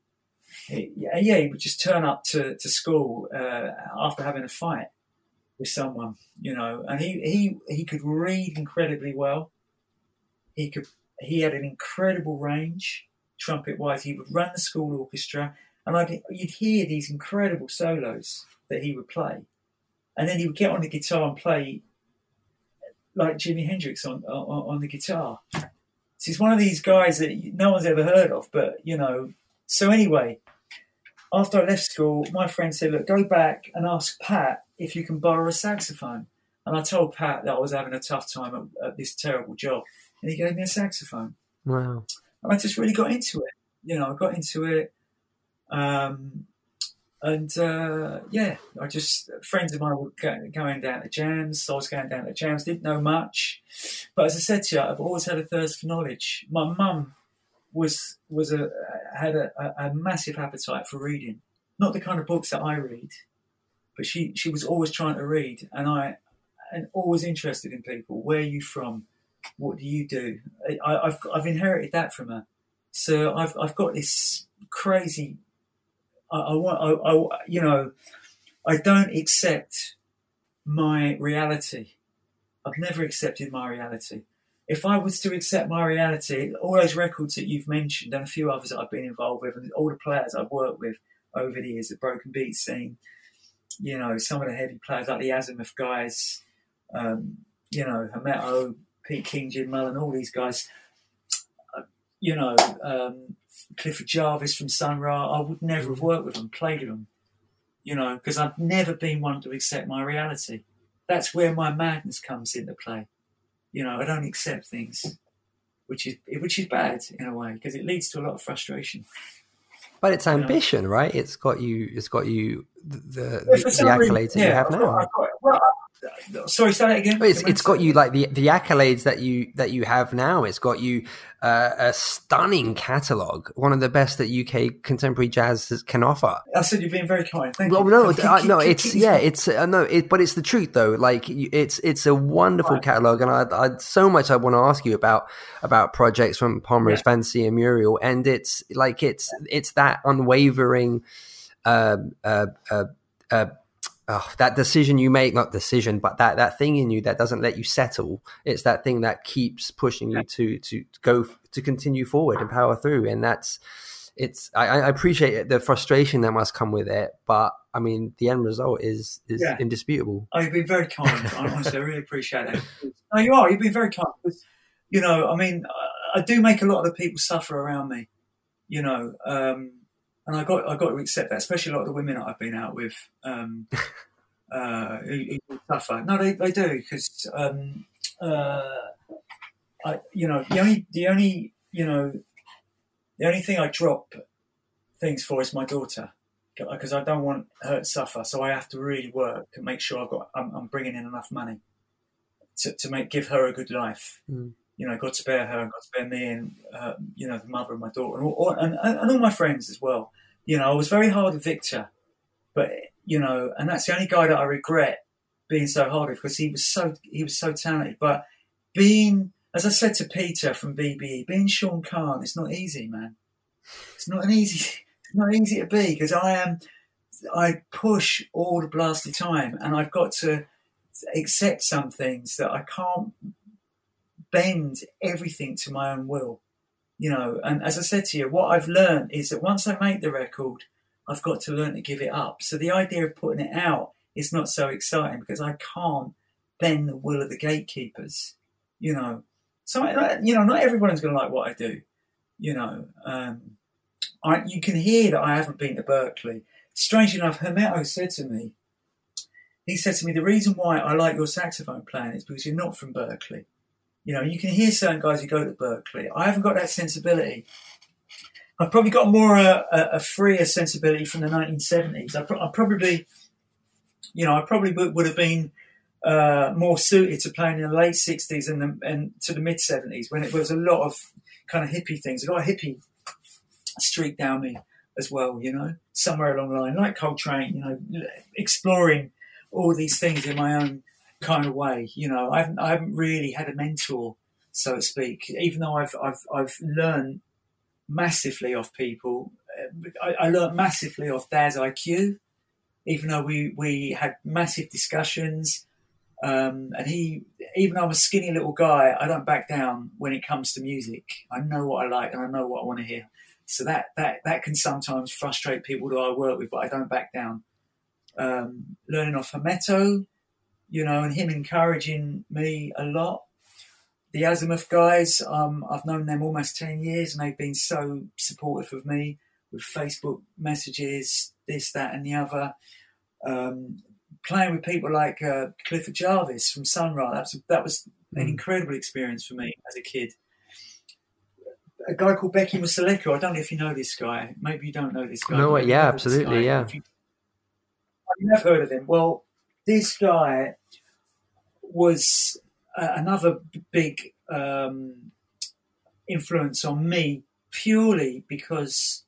He, yeah, yeah, he would just turn up to, to school uh, after having a fight with someone, you know, and he, he, he could read incredibly well. He could he had an incredible range trumpet wise. He would run the school orchestra, and I'd, you'd hear these incredible solos that he would play, and then he would get on the guitar and play like Jimi Hendrix on on, on the guitar. So he's one of these guys that no one's ever heard of, but you know. So anyway, after I left school, my friend said, "Look, go back and ask Pat if you can borrow a saxophone." And I told Pat that I was having a tough time at, at this terrible job, and he gave me a saxophone Wow. and I just really got into it. You know, I got into it, um, and uh, yeah, I just friends of mine were go, going down to jams. So I was going down to jams. Didn't know much, but as I said to you, I've always had a thirst for knowledge. My mum was was a had a, a, massive appetite for reading, not the kind of books that I read, but she she was always trying to read, and I and always interested in people. Where are you from? What do you do? I, I've I've inherited that from her. So I've I've got this crazy. I, want I, I you know I don't accept my reality. I've never accepted my reality. If I was to accept my reality, all those records that you've mentioned and a few others that I've been involved with, and all the players I've worked with over the years, the broken beat scene, you know, some of the heavy players like the Azimuth guys, um, you know, Hermeto, Pete King, Jim Mullen, all these guys, you know, um, Clifford Jarvis from Sun Ra, I would never have worked with them, played with them, you know, because I've never been one to accept my reality. That's where my madness comes into play. You know, I don't accept things, which is which is bad in a way because it leads to a lot of frustration. But it's know. ambition, right? It's got you. It's got you the the, the, for the some reason, accolades that yeah, you have I've now. got- I've got- well, sorry, say that again. It's it's got you like the the accolades that you that you have now. It's got you uh, a stunning catalog, one of the best that UK contemporary jazz can offer. I said you've been very kind. Thank Well, you. no, Keep- uh, keep- no, keep- it's yeah, it's uh, no, it, but it's the truth though. Like it's it's a wonderful catalog, and I, I so much I want to ask you about about projects from Palmares Yeah. Fancy and Muriel, and it's like it's it's that unwavering, um, uh, uh, uh, oh, that decision you make, not decision, but that that thing in you that doesn't let you settle. It's that thing that keeps pushing you to to go to continue forward and power through, and that's it's I, I appreciate it, the frustration that must come with it, but I mean the end result is is Yeah. indisputable. Oh, you've been very kind. I honestly, I really appreciate it. No, you are. You've been very kind. You know, I mean, I, I do make a lot of the people suffer around me. You know, um, and I got I got to accept that, especially a lot of the women that I've been out with um, uh, who, who suffer. No, they, they do because um, uh, I, you know, the only the only you know the only thing I drop things for is my daughter. because I don't want her to suffer. So I have to really work to make sure I've got I'm, I'm bringing in enough money to, to make give her a good life. Mm. You know, God spare her, and God spare me, and uh, you know the mother of my daughter, and all, and, and, and all my friends as well. You know, I was very hard with Victor, but you know, and that's the only guy that I regret being so hard with because he was so he was so talented. But being, as I said to Peter from BBE, being Sean Khan, it's not easy, man. It's not an easy. It's not easy to be because I am. I push all the blasted time, and I've got to accept some things that I can't bend everything to my own will. You know, and as I said to you, what I've learned is that once I make the record, I've got to learn to give it up. So the idea of putting it out is not so exciting because I can't bend the will of the gatekeepers. You know, so you know, not everyone's going to like what I do. You know, um, I, you can hear that I haven't been to Berklee. Strange enough, Hermeto said to me, he said to me, the reason why I like your saxophone playing is because you're not from Berklee. You know, you can hear certain guys who go to Berklee. I haven't got that sensibility. I've probably got more uh, a, a freer sensibility from the 1970s. I, pro- I, probably, you know, I probably would, have been uh, more suited to playing in the late 60s and, the, and to the mid 70s when it was a lot of kind of hippie things. I got a hippie streak down me as well, you know, somewhere along the line, like Coltrane, you know, exploring all these things in my own kind of way. You know, I haven't, I haven't really had a mentor, so to speak, even though I've, I've, I've learned massively off people. I, I learned massively off Daz-I-Kue, even though we, we had massive discussions. Um, and he, even though I'm a skinny little guy, I don't back down when it comes to music. I know what I like and I know what I want to hear. So that that that can sometimes frustrate people that I work with, but I don't back down. Um, learning off Hermeto, you know, and him encouraging me a lot. The Azimuth guys, um, I've known them almost ten years, and they've been so supportive of me with Facebook messages, this, that, and the other. Um, playing with people like uh, Clifford Jarvis from Sun Ra, that was, that was an incredible experience for me as a kid a guy called Bheki Mseleku. I don't know if you know this guy. Maybe you don't know this guy. No, yeah, absolutely, yeah. You never heard of him. Well, this guy was uh, another big um, influence on me purely because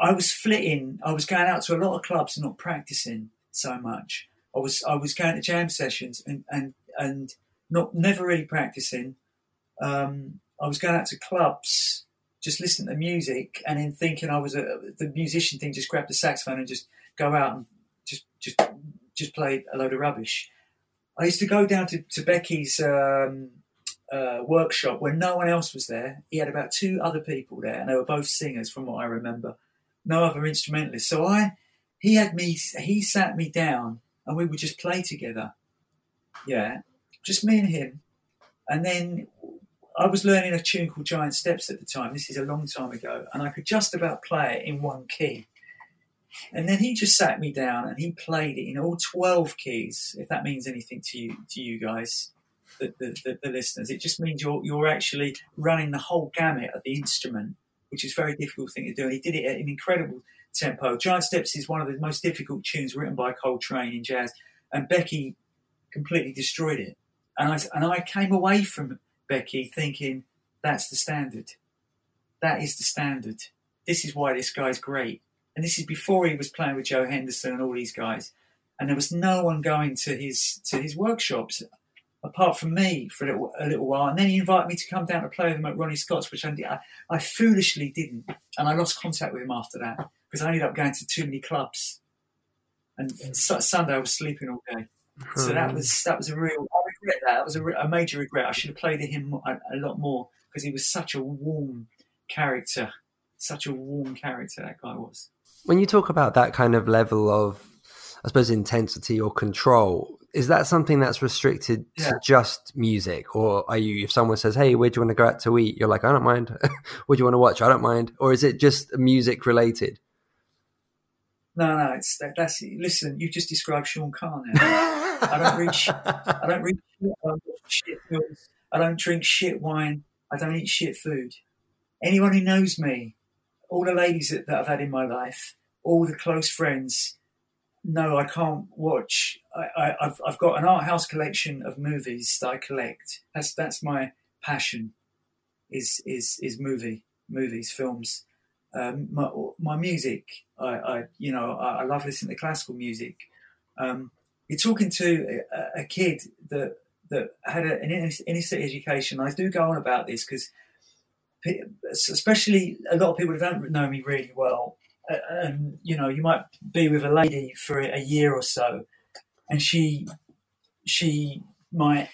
I was flitting. I was going out to a lot of clubs and not practicing so much. I was I was going to jam sessions and and and not never really practicing. Um, I was going out to clubs, just listening to music, and then thinking I was a the musician thing. Just grab the saxophone and just go out and just just just play a load of rubbish. I used to go down to, to Bheki's um, uh, workshop when no one else was there. He had about two other people there, and they were both singers, from what I remember. No other instrumentalists. So I, he had me. He sat me down, and we would just play together. Yeah, just me and him. And then I was learning a tune called Giant Steps at the time. This is a long time ago, and I could just about play it in one key. And then he just sat me down and he played it in all twelve keys. If that means anything to you, to you guys, the, the, the, the listeners, it just means you're you're actually running the whole gamut of the instrument, which is a very difficult thing to do. And he did it at an incredible tempo. Giant Steps is one of the most difficult tunes written by Coltrane in jazz, and Bheki completely destroyed it. And I and I came away from Bheki thinking that's the standard. That is the standard. This is why this guy's great. And this is before he was playing with Joe Henderson and all these guys. And there was no one going to his to his workshops apart from me for a little, a little while. And then he invited me to come down to play with him at Ronnie Scott's, which I, I, foolishly didn't. And I lost contact with him after that because I ended up going to too many clubs. And Sunday I was sleeping all day. So that hmm. was that was a real. I regret that. That was a, a major regret. I should have played with him a, a lot more because he was such a warm character, such a warm character. That guy was. When you talk about that kind of level of, I suppose, intensity or control, is that something that's restricted Yeah. to just music, or are you? If someone says, "Hey, where do you want to go out to eat?" You're like, "I don't mind." what do you want to watch? I don't mind. Or is it just music related? No, no, it's that, that's listen. You just described Sean Khan now. I don't read. I don't read shit. I don't shit. I don't drink shit wine. I don't eat shit food. Anyone who knows me, all the ladies that, that I've had in my life, all the close friends No, I can't watch. I, I, I've got an art house collection of movies that I collect. That's that's my passion. Is is is movie movies films. Um, my my music. I, I you know I, I love listening to classical music. Um, you're talking to a, a kid that that had an city education. I do go on about this because, especially a lot of people who don't know me really well, uh, and you know, you might be with a lady for a year or so, and she she might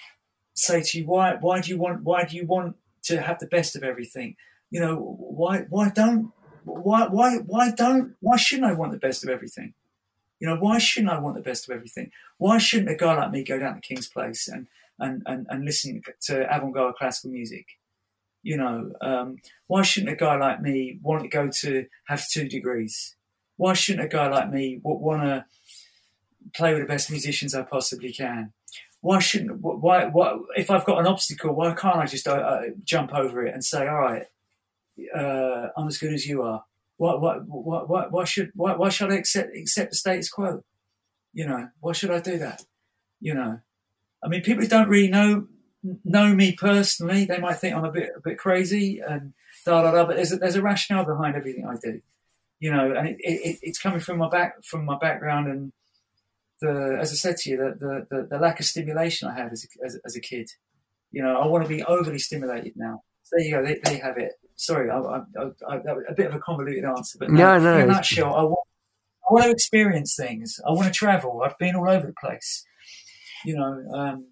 say to you, "Why why do you want why do you want to have the best of everything? You know, why why don't why why why don't why shouldn't I want the best of everything?" You know, why shouldn't I want the best of everything? Why shouldn't a guy like me go down to King's Place and and, and, and listen to avant-garde classical music? You know, um, why shouldn't a guy like me want to go to have two degrees? Why shouldn't a guy like me want to play with the best musicians I possibly can? Why shouldn't why why if I've got an obstacle, why can't I just uh, uh, jump over it and say, all right, uh, I'm as good as you are? Why, why, why, why, why should why, why should I accept accept the status quo? You know, why should I do that? You know, I mean, people don't really know know me personally, they might think I'm a bit a bit crazy and da da da. But there's a, there's a rationale behind everything I do. You know, and it, it, it's coming from my back from my background and the as I said to you, the the, the, the lack of stimulation I had as a, as, as a kid. You know, I want to be overly stimulated now. So there you go. They, they have it sorry, I, I, I, a bit of a convoluted answer, but no, no, in a nutshell, I want, I want to experience things. I want to travel. I've been all over the place. You know, um,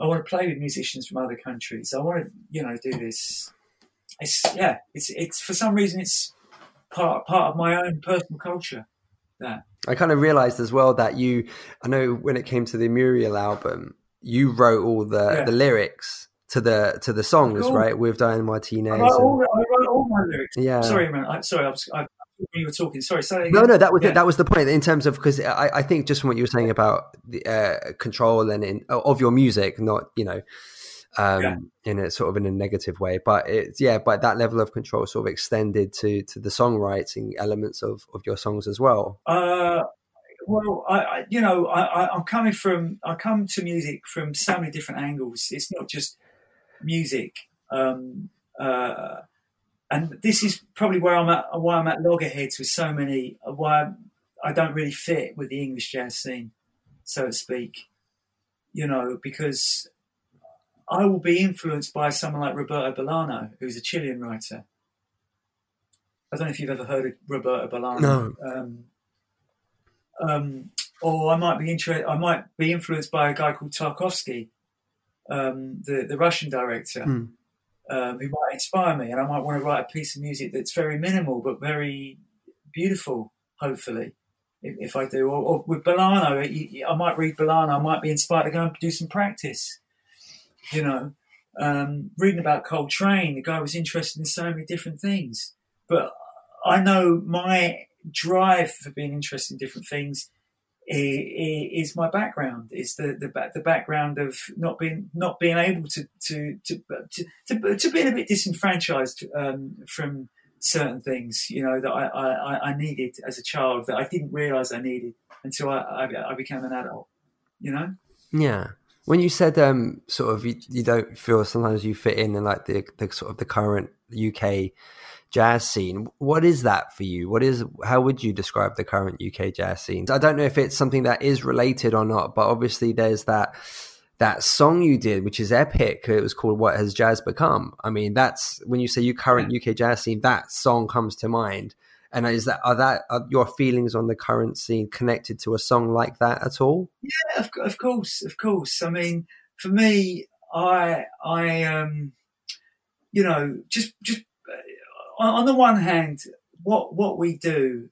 I want to play with musicians from other countries. I want to, you know, do this. It's yeah, it's it's for some reason it's part part of my own personal culture. That I kind of realized as well that you, I know when it came to the Muriel album, you wrote all the yeah. the lyrics to the to the songs, cool. right? With Diane Martinez. I wrote, all, I wrote all my lyrics. Yeah. Sorry, man. I, sorry, I was. I, you were talking. Sorry, sorry. No, no, that was yeah. it. That was the point in terms of because I, I think just from what you were saying about the uh, control and in, of your music, not you know, um, yeah. in a sort of in a negative way, but it's yeah, but that level of control sort of extended to to the songwriting elements of of your songs as well. Uh, well, I, I you know, I, I'm coming from I come to music from so many different angles. It's not just music. Um, uh, and this is probably where I'm at, why I'm at loggerheads with so many, why I don't really fit with the English jazz scene, so to speak. You know, because I will be influenced by someone like Roberto Bolano, who's a Chilean writer. I don't know if you've ever heard of Roberto Bolano. No. Um, um, or I might be interested. I might be influenced by a guy called Tarkovsky, um, the the Russian director, mm. Um, who might inspire me, and I might want to write a piece of music that's very minimal but very beautiful. Hopefully, if, if I do, or, or, with Bolano, I might read Bolano. I might be inspired to go and do some practice. You know, um, reading about Coltrane, the guy was interested in so many different things, but I know my drive for being interested in different things is my background. Is the, the the background of not being not being able to to to to, to, to a bit disenfranchised um, from certain things, you know, that I, I, I needed as a child that I didn't realize I needed until I, I, I became an adult, you know? Yeah. When you said um, sort of you, you don't feel sometimes you fit in in like the, the sort of the current UK jazz scene. What is that for you? What is how would you describe the current UK jazz scene? I don't know if it's something that is related or not, but obviously there's that that song you did, which is epic. It was called "What Has Jazz Become." I mean, that's when you say you current UK jazz scene, that song comes to mind. And is that are that are your feelings on the current scene connected to a song like that at all? Yeah, of, of course, of course. I mean, for me, I I um, you know, just just on the one hand, what what we do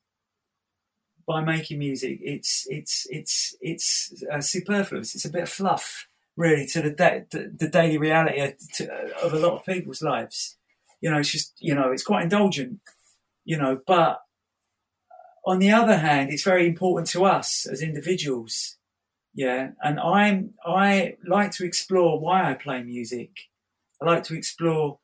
by making music, it's it's it's it's uh, superfluous. It's a bit of fluff, really, to the the, the, daily reality of, to, of a lot of people's lives. You know, it's just you know, it's quite indulgent. You know, but on the other hand, it's very important to us as individuals. Yeah, and I'm I like to explore why I play music. I like to explore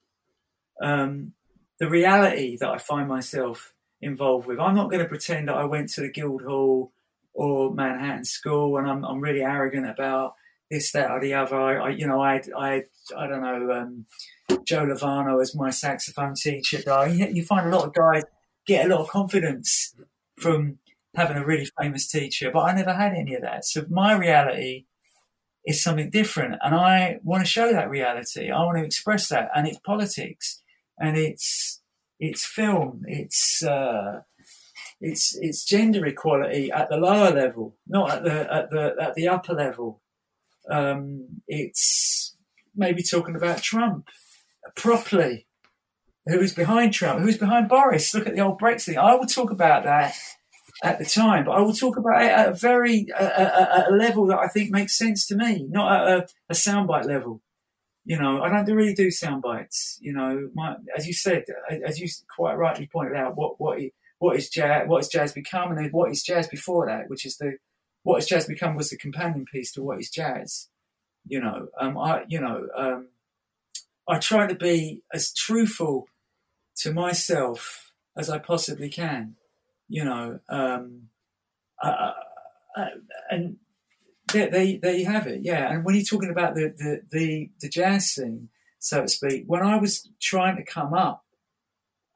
um, the reality that I find myself involved with. I'm not going to pretend that I went to the Guildhall or Manhattan School and I'm, I'm really arrogant about this, that, or the other. I, I you know, I, I, I don't know, um, Joe Lovano as my saxophone teacher. You, you find a lot of guys get a lot of confidence from having a really famous teacher, but I never had any of that. So my reality is something different, and I want to show that reality. I want to express that, and it's politics, and it's it's film, it's uh, it's it's gender equality at the lower level, not at the at the at the upper level. Um, it's maybe talking about Trump properly. Who's behind Trump? Who's behind Boris? Look at the old Brexit. I will talk about that at the time, but I will talk about it at a very a, a, level that I think makes sense to me, not at a, a soundbite level. You know, I don't really do sound bites. You know, my, as you said, as you quite rightly pointed out, what what what is jazz? What is jazz become, and then what is jazz before that, which is the what is jazz become was the companion piece to what is jazz. You know, um, I you know, um, I try to be as truthful to myself as I possibly can. You know, um, and there, there, there you have it. Yeah, and when you're talking about the, the the the jazz scene, so to speak, when I was trying to come up,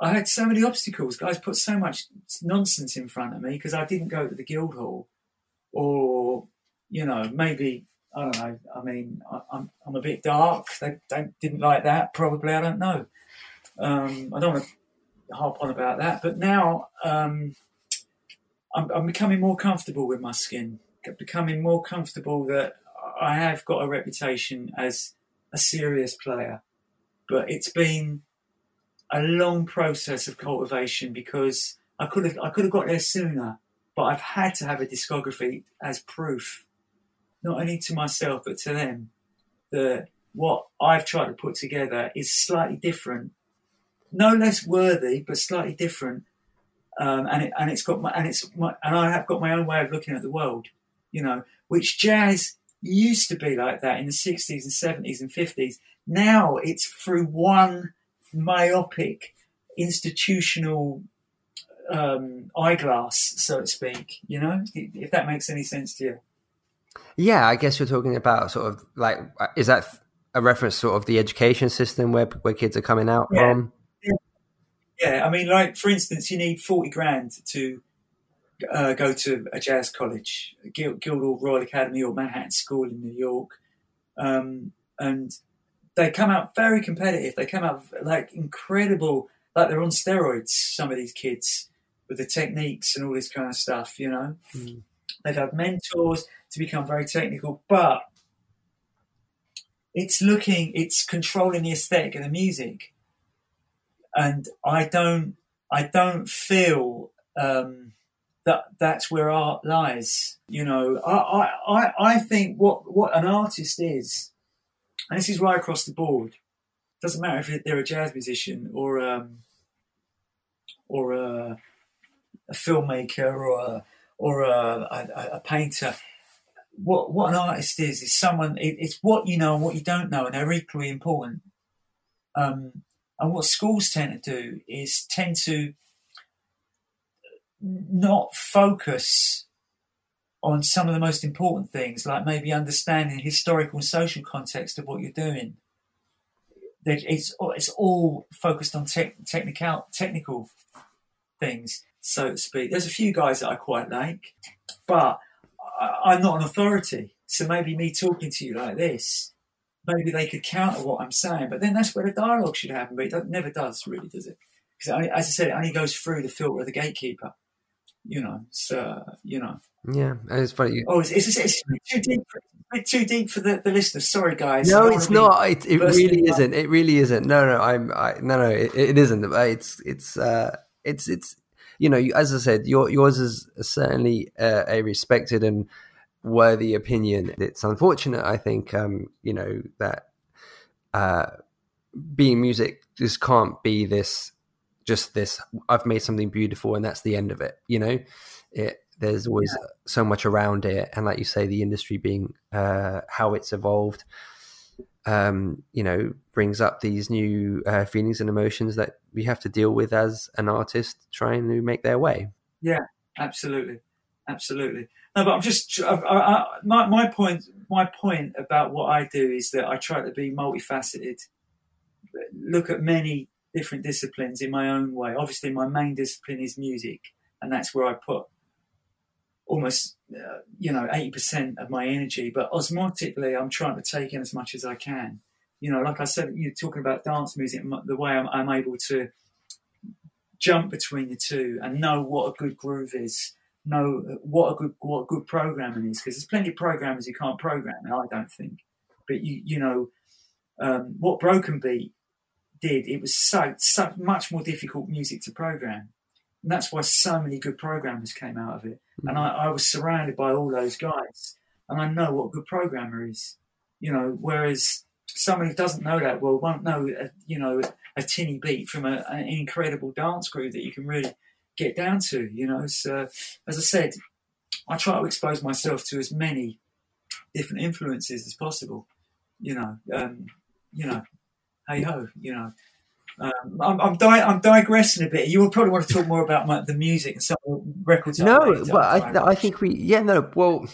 I had so many obstacles. Guys put so much nonsense in front of me because I didn't go to the Guildhall, or you know, maybe I don't know. I mean, I, am I'm, I'm a bit dark. They, they didn't like that. Probably, I don't know. Um, I don't want to harp on about that. But now um, I'm, I'm, becoming more comfortable with my skin. Becoming more comfortable that I have got a reputation as a serious player. But it's been a long process of cultivation because I could have I could have got there sooner. But I've had to have a discography as proof not only to myself but to them that what I've tried to put together is slightly different, no less worthy, but slightly different. Um, and it, and it's got my and it's my, and I have got my own way of looking at the world, you know, which jazz used to be like that in the 60s and 70s and 50s. Now it's through one myopic institutional um, eyeglass, so to speak. You know, if that makes any sense to you. Yeah, I guess you're talking about sort of like is that a reference sort of the education system where where kids are coming out yeah. from? Yeah. yeah, I mean, like for instance, you need forty grand to uh, go to a jazz college, Guildhall Royal Academy or Manhattan School in New York, um, and they come out very competitive. They come out like incredible, like they're on steroids. Some of these kids with the techniques and all this kind of stuff, you know. Mm. They've had mentors to become very technical, but it's looking, it's controlling the aesthetic of the music, and I don't, I don't feel um, that that's where art lies. You know, I, I, I think what what an artist is, and this is right across the board. Doesn't matter if they're a jazz musician or um, or a, a filmmaker or a, or a, a, a painter what what an artist is is someone. It, it's what you know and what you don't know, and they're equally important. Um, and what schools tend to do is tend to not focus on some of the most important things, like maybe understanding the historical and social context of what you're doing. It's it's all focused on te- technical technical things, so to speak. There's a few guys that I quite like, but I, am not an authority. So maybe me talking to you like this, maybe they could counter what I'm saying. But then that's where the dialogue should happen. But it never does, really, does it? Because as I said, it only goes through the filter of the gatekeeper. You know, so you know. Yeah, it's funny. Oh, it's, it's, it's too deep. For, too deep for the, the listeners. Sorry, guys. No, it's not. It, it really isn't. It really isn't. No, no, I'm. I, no, no, it, it isn't. It's it's uh, it's it's you know, as I said, your, yours is certainly a, a respected and worthy opinion. It's unfortunate, I think, um, you know, that uh, being music just can't be this, just this. I've made something beautiful, and that's the end of it. You know, it. There's always yeah. so much around it, and like you say, the industry being uh, how it's evolved. um, you know, brings up these new uh, feelings and emotions that we have to deal with as an artist trying to make their way. Yeah, absolutely, absolutely. No, but I'm just I, I, my my point. My point about what I do is that I try to be multifaceted, look at many different disciplines in my own way. Obviously, my main discipline is music, and that's where I put almost uh, you know 80% of my energy. But osmotically i'm trying to take in as much as i can. You know like i said you're talking about dance music the way i'm, I'm able to jump between the two and know what a good groove is know what a good what a good programming is because there's plenty of programmers who can't program i don't think. But you you know um, what broken beat did it was so so much more difficult music to program and that's why so many good programmers came out of it. And I, I, was surrounded by all those guys, and I know what a good programmer is. You know, whereas somebody who doesn't know that well won't know, a, you know, a tinny beat from a, an incredible dance groove that you can really get down to. You know, so as I said, I try to expose myself to as many different influences as possible. You know, um, you know, hey ho, you know. Um, I'm I'm, di- I'm, digressing a bit. You will probably want to talk more about my, the music and some records. No, but I, I think we yeah no well.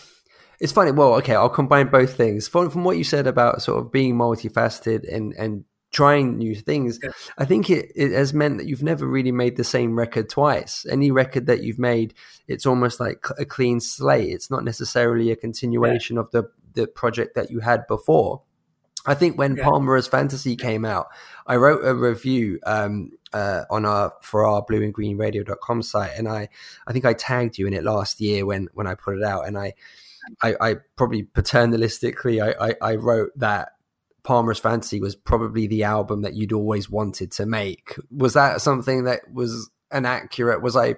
It's funny. Well, okay, I'll combine both things. From from what you said about sort of being multifaceted and and trying new things, yeah. I think it, it has meant that you've never really made the same record twice. Any record that you've made, it's almost like a clean slate. It's not necessarily a continuation yeah. of the the project that you had before. I think when yeah. Palmares Fantasy came out, I wrote a review um, uh, on our for our BlueinGreenRadio.com site and I I think I tagged you in it last year when when I put it out and I I, I probably paternalistically I, I, I wrote that Palmares Fantasy was probably the album that you'd always wanted to make. Was that something that was an accurate was I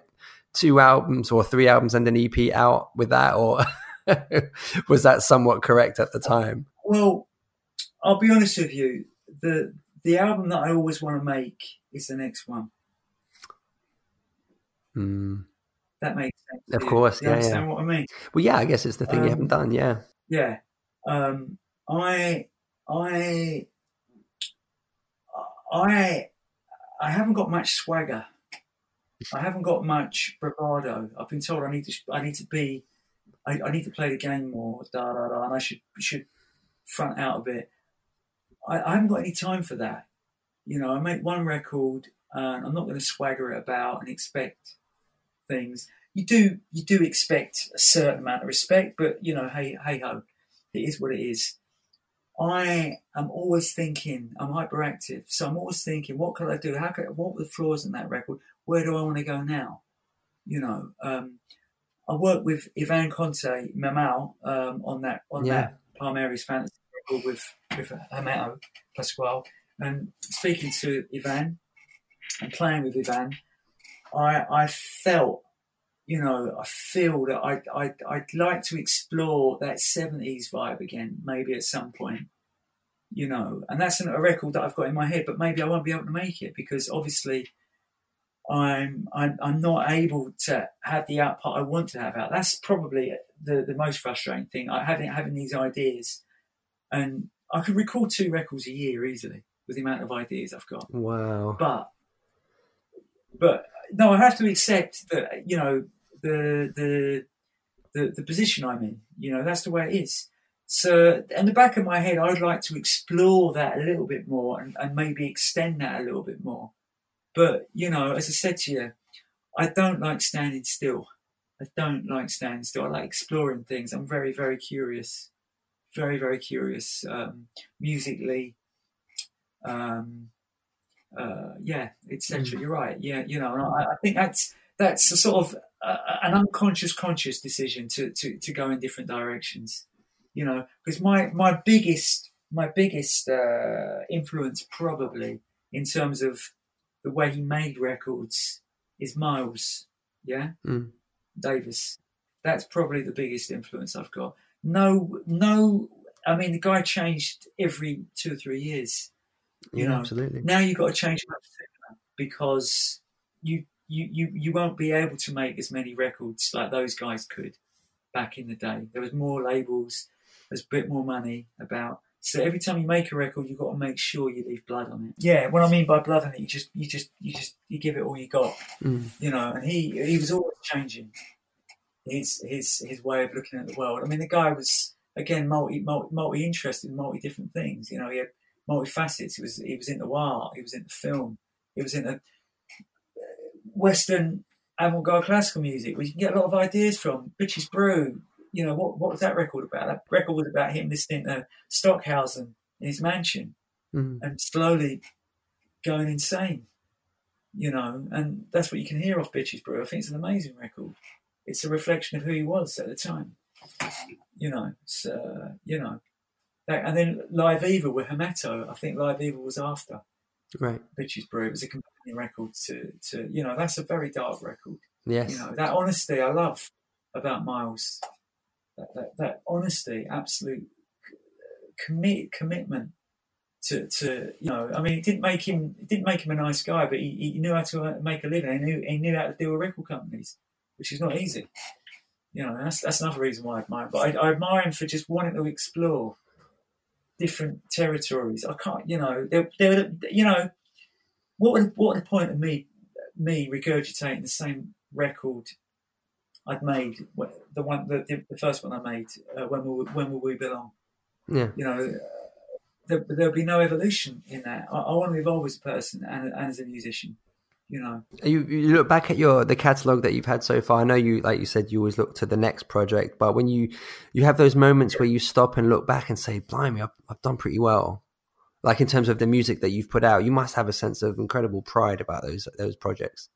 two albums or three albums and an EP out with that or was that somewhat correct at the time? Well, I'll be honest with you. The the album that I always want to make is the next one. Mm. That makes sense. Of course, you yeah. Understand yeah. what I mean? Well, yeah. I guess it's the thing um, you haven't done. Yeah. Yeah. Um, I, I, I, I haven't got much swagger. I haven't got much bravado. I've been told I need to. I need to be. I, I need to play the game more. Da da da. And I should should front out a bit. I, I haven't got any time for that. You know, I make one record and I'm not going to swagger it about and expect things. You do you do expect a certain amount of respect, but you know, hey hey ho, it is what it is. I am always thinking I'm hyperactive, so I'm always thinking, what could I do? How could what were the flaws in that record? Where do I want to go now? You know, um, I worked with Ivan Conti Mamão um, on that on yeah. that Palmares Fantasy with with Hermeto Pascoal and speaking to Ivan and playing with Ivan, I I felt, you know, I feel that I I I'd like to explore that seventies vibe again, maybe at some point, you know, and that's a record that I've got in my head, but maybe I won't be able to make it because obviously. I'm, I'm I'm not able to have the output I want to have out. That's probably the, the most frustrating thing. I having having these ideas and I could record two records a year easily with the amount of ideas I've got. Wow! But but no, I have to accept that you know the the the, the position I'm in. You know that's the way it is. So, in the back of my head, I'd like to explore that a little bit more and, and maybe extend that a little bit more. But you know, as I said to you, I don't like standing still. I don't like standing still. I like exploring things. I'm very, very curious very very curious um, musically. Um, uh, yeah, etc. Mm. You're right. Yeah, you know, I, I, think that's that's a sort of uh, an unconscious conscious decision to, to to go in different directions. You know, because my my biggest my biggest uh, influence probably in terms of the way he made records is Miles. Yeah, mm. Davis. That's probably the biggest influence I've got no, no. I mean, the guy changed every two or three years. You yeah, know, absolutely. Now you've got to change much sooner because you you you you won't be able to make as many records like those guys could back in the day. There was more labels, there's a bit more money about. So every time you make a record, you've got to make sure you leave blood on it. Yeah, what I mean by blood on it, you just, you just, you just, you give it all you got, Mm. you know. And he, he was always changing his, his, his way of looking at the world. I mean, the guy was again multi, multi, multi interested in multi different things. You know, he had multi facets. He was, he was into art. He was into film. He was into Western avant-garde classical music, where you can get a lot of ideas from. Bitches Brew, you know, what what was that record about? That record was about him listening to Stockhausen in his mansion Mm. and slowly going insane, you know, and that's what you can hear off Bitches Brew. I think it's an amazing record. It's a reflection of who he was at the time, you know. It's, uh, you know, that, and then Live Evil with Hermeto. I think Live Evil was after Right. Bitches Brew. It was a companion record to, to, you know, that's a very dark record. Yes. You know, that honesty I love about Miles. That, that, that honesty, absolute commit commitment to, to you know. I mean, it didn't make him it didn't make him a nice guy, but he, he knew how to uh, make a living. He knew he knew how to deal with record companies, which is not easy. You know, that's that's another reason why I admire him. But I, I admire him for just wanting to explore different territories. I can't, you know, they there, there, you know, what would what would the point of me me regurgitating the same record I'd made, the one, the, the, first one I made, uh, when will when will we belong? Yeah. You know, uh, there, there'll be no evolution in that. I, I want to evolve as a person and, and as a musician. You know, You, you look back at your the catalog that you've had so far. I know you, like you said, you always look to the next project. But when you you have those moments where you stop and look back and say, "Blimey, I've, I've done pretty well." Like in terms of the music that you've put out, you must have a sense of incredible pride about those those projects.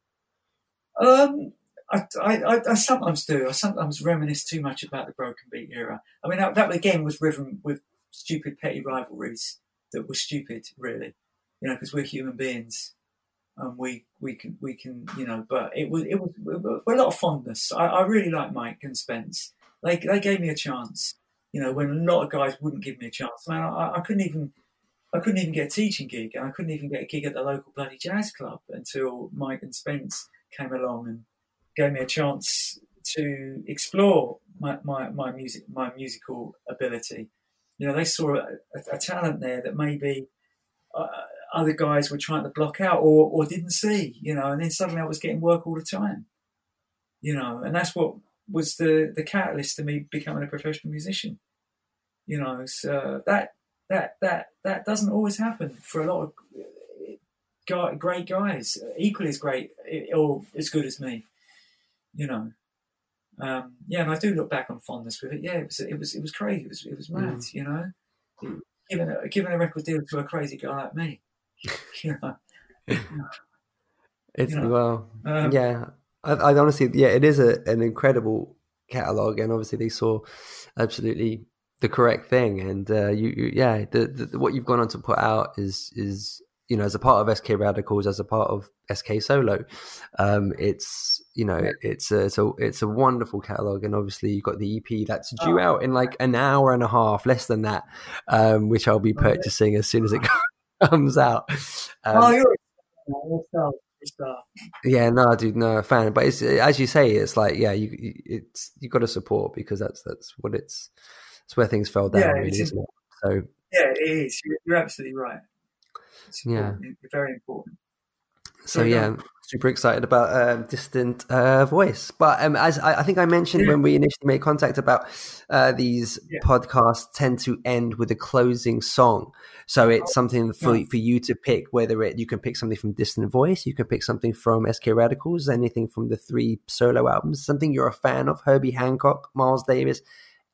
Um, I, I, I, sometimes do. I sometimes reminisce too much about the broken beat era. I mean, that, that again was riven with stupid petty rivalries that were stupid, really. You know, because we're human beings, and we we can we can you know. But it was it was, it was a lot of fondness. I, I really like Mike and Spence. They they gave me a chance. You know, when a lot of guys wouldn't give me a chance. Man, I, I couldn't even. I couldn't even get a teaching gig, and I couldn't even get a gig at the local bloody jazz club until Mike and Spence came along and gave me a chance to explore my, my, my music my musical ability. You know, they saw a, a, a talent there that maybe uh, other guys were trying to block out or, or didn't see. You know, and then suddenly I was getting work all the time. You know, and that's what was the the catalyst to me becoming a professional musician. You know, so that that that that doesn't always happen for a lot of guy, great guys, equally as great eh, or as good as me. You know, um, yeah, and I do look back on fondness with it. Yeah, it was it was it was crazy. It was it was mad. Mm. You know, mm. giving a, giving a record deal to a crazy guy like me. You know, It's You know, well, um, yeah. I, I honestly, yeah, it is a, an incredible catalog, and obviously they saw absolutely the correct thing. And uh, you, you, yeah, the, the what you've gone on to put out is is you know as a part of SK Radicals, as a part of SK Solo, um, it's you know it's a it's a it's a wonderful catalog, and obviously you've got the EP that's due Oh. out in like an hour and a half, less than that, um, which I'll be Oh, yeah. purchasing as soon as it comes out. Um, oh, you're a star. You're a star. yeah, no, dude, no fan. But it's as you say, it's like yeah, you it's you got to support because that's that's what it's it's where things fell down, Yeah, really, isn't it? So Yeah, it is. You're, you're absolutely right. It's Yeah. important. Very important. So yeah, super excited about um, distant uh, voice. But um, as I, I think I mentioned Yeah. when we initially made contact about uh, these Yeah. podcasts tend to end with a closing song. So it's something for Yeah. for you to pick. Whether it you can pick something from Distant Voice, you can pick something from SK Radicals, anything from the three solo albums, something you're a fan of, Herbie Hancock, Miles Davis,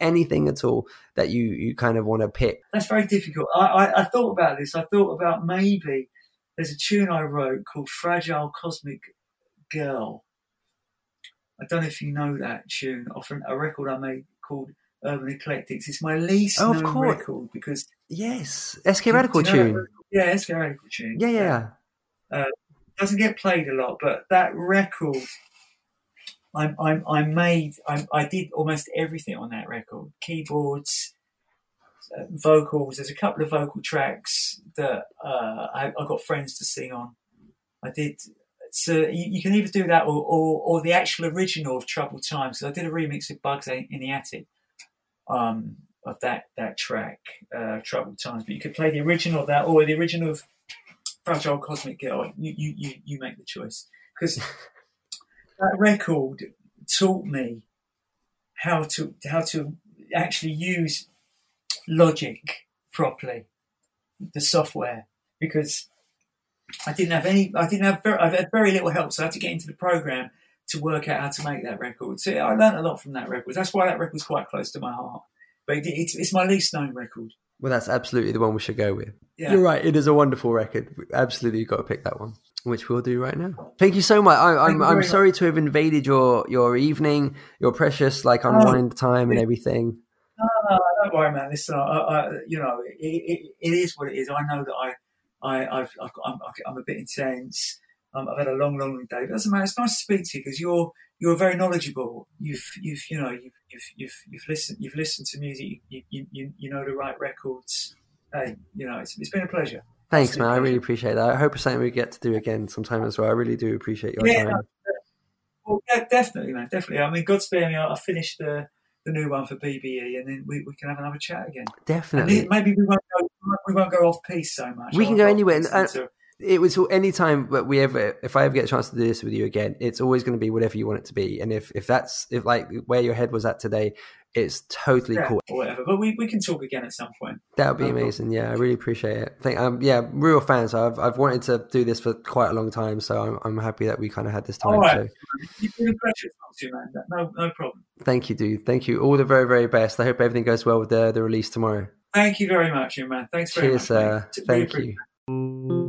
anything at all that you you kind of want to pick. That's very difficult. I, I, I thought about this. I thought about maybe there's a tune I wrote called Fragile Cosmic Girl. I don't know if you know that tune off a record I made called Urban Eclectics. It's my least Oh, of known course. record because Yes, SK Radical you know tune. Yeah, a radical tune. Yeah, yeah, yeah. doesn't get played a lot, but that record, I, I, I made, I, I did almost everything on that record: keyboards, uh, vocals. There's a couple of vocal tracks that uh, I, I got friends to sing on. I did. So you, you can either do that or, or, or the actual original of Troubled Times. So I did a remix with Bugz in the Attic um, of that that track, uh, Troubled Times. But you could play the original of that or the original of Fragile Cosmic Girl. You you you, you make the choice because that record taught me how to how to actually use Logic properly, the software, because I didn't have any. I didn't have. Very, I've had very little help, so I had to get into the program to work out how to make that record. So I learned a lot from that record. That's why that record's quite close to my heart. But it, it's, it's my least known record. Well, that's absolutely the one we should go with. Yeah. You're right. It is a wonderful record. Absolutely, you've got to pick that one, which we'll do right now. Thank you so much. I, Thank I'm I'm very sorry to have invaded your your evening, your precious like oh. unwind time and everything. No, no, don't worry, man. Listen, I, I, you know, it, it, it is what it is. I know that I, I, I've, I've got, I'm, I'm a bit intense. Um, I've had a long, long day. But it doesn't matter. It's nice to speak to you because you're, you're very knowledgeable. You've, you've, you know, you've, you've, you've, you've listened, you've listened to music. You, you, you, you know the right records. Hey, you know, it's, it's been a pleasure. Thanks, man. I really appreciate that. I hope it's something we get to do again sometime as well. I really do appreciate your Yeah, time. no, well, yeah, definitely, man, definitely. I mean, God spare me, I I finished the the new one for BBE, and then we, we can have another chat again. Definitely. then maybe we won't go we won't go off piece so much. We can go anywhere, and- it was any time that we ever if i ever get a chance to do this with you again it's always going to be whatever you want it to be. And if if that's if like where your head was at today it's totally yeah, cool. or whatever. But we, we can talk again at some point. that would be No amazing. Yeah i really appreciate it. Think um yeah real fans. I've i've wanted to do this for quite a long time so i'm, I'm happy that we kind of had this time All right, so. You've been a pleasure to talk to you, man. No, no problem. thank you dude. Thank you. All the very very best. I hope everything goes well with the the release tomorrow. Thank you very much, you man. Thanks very cheers much. uh thank you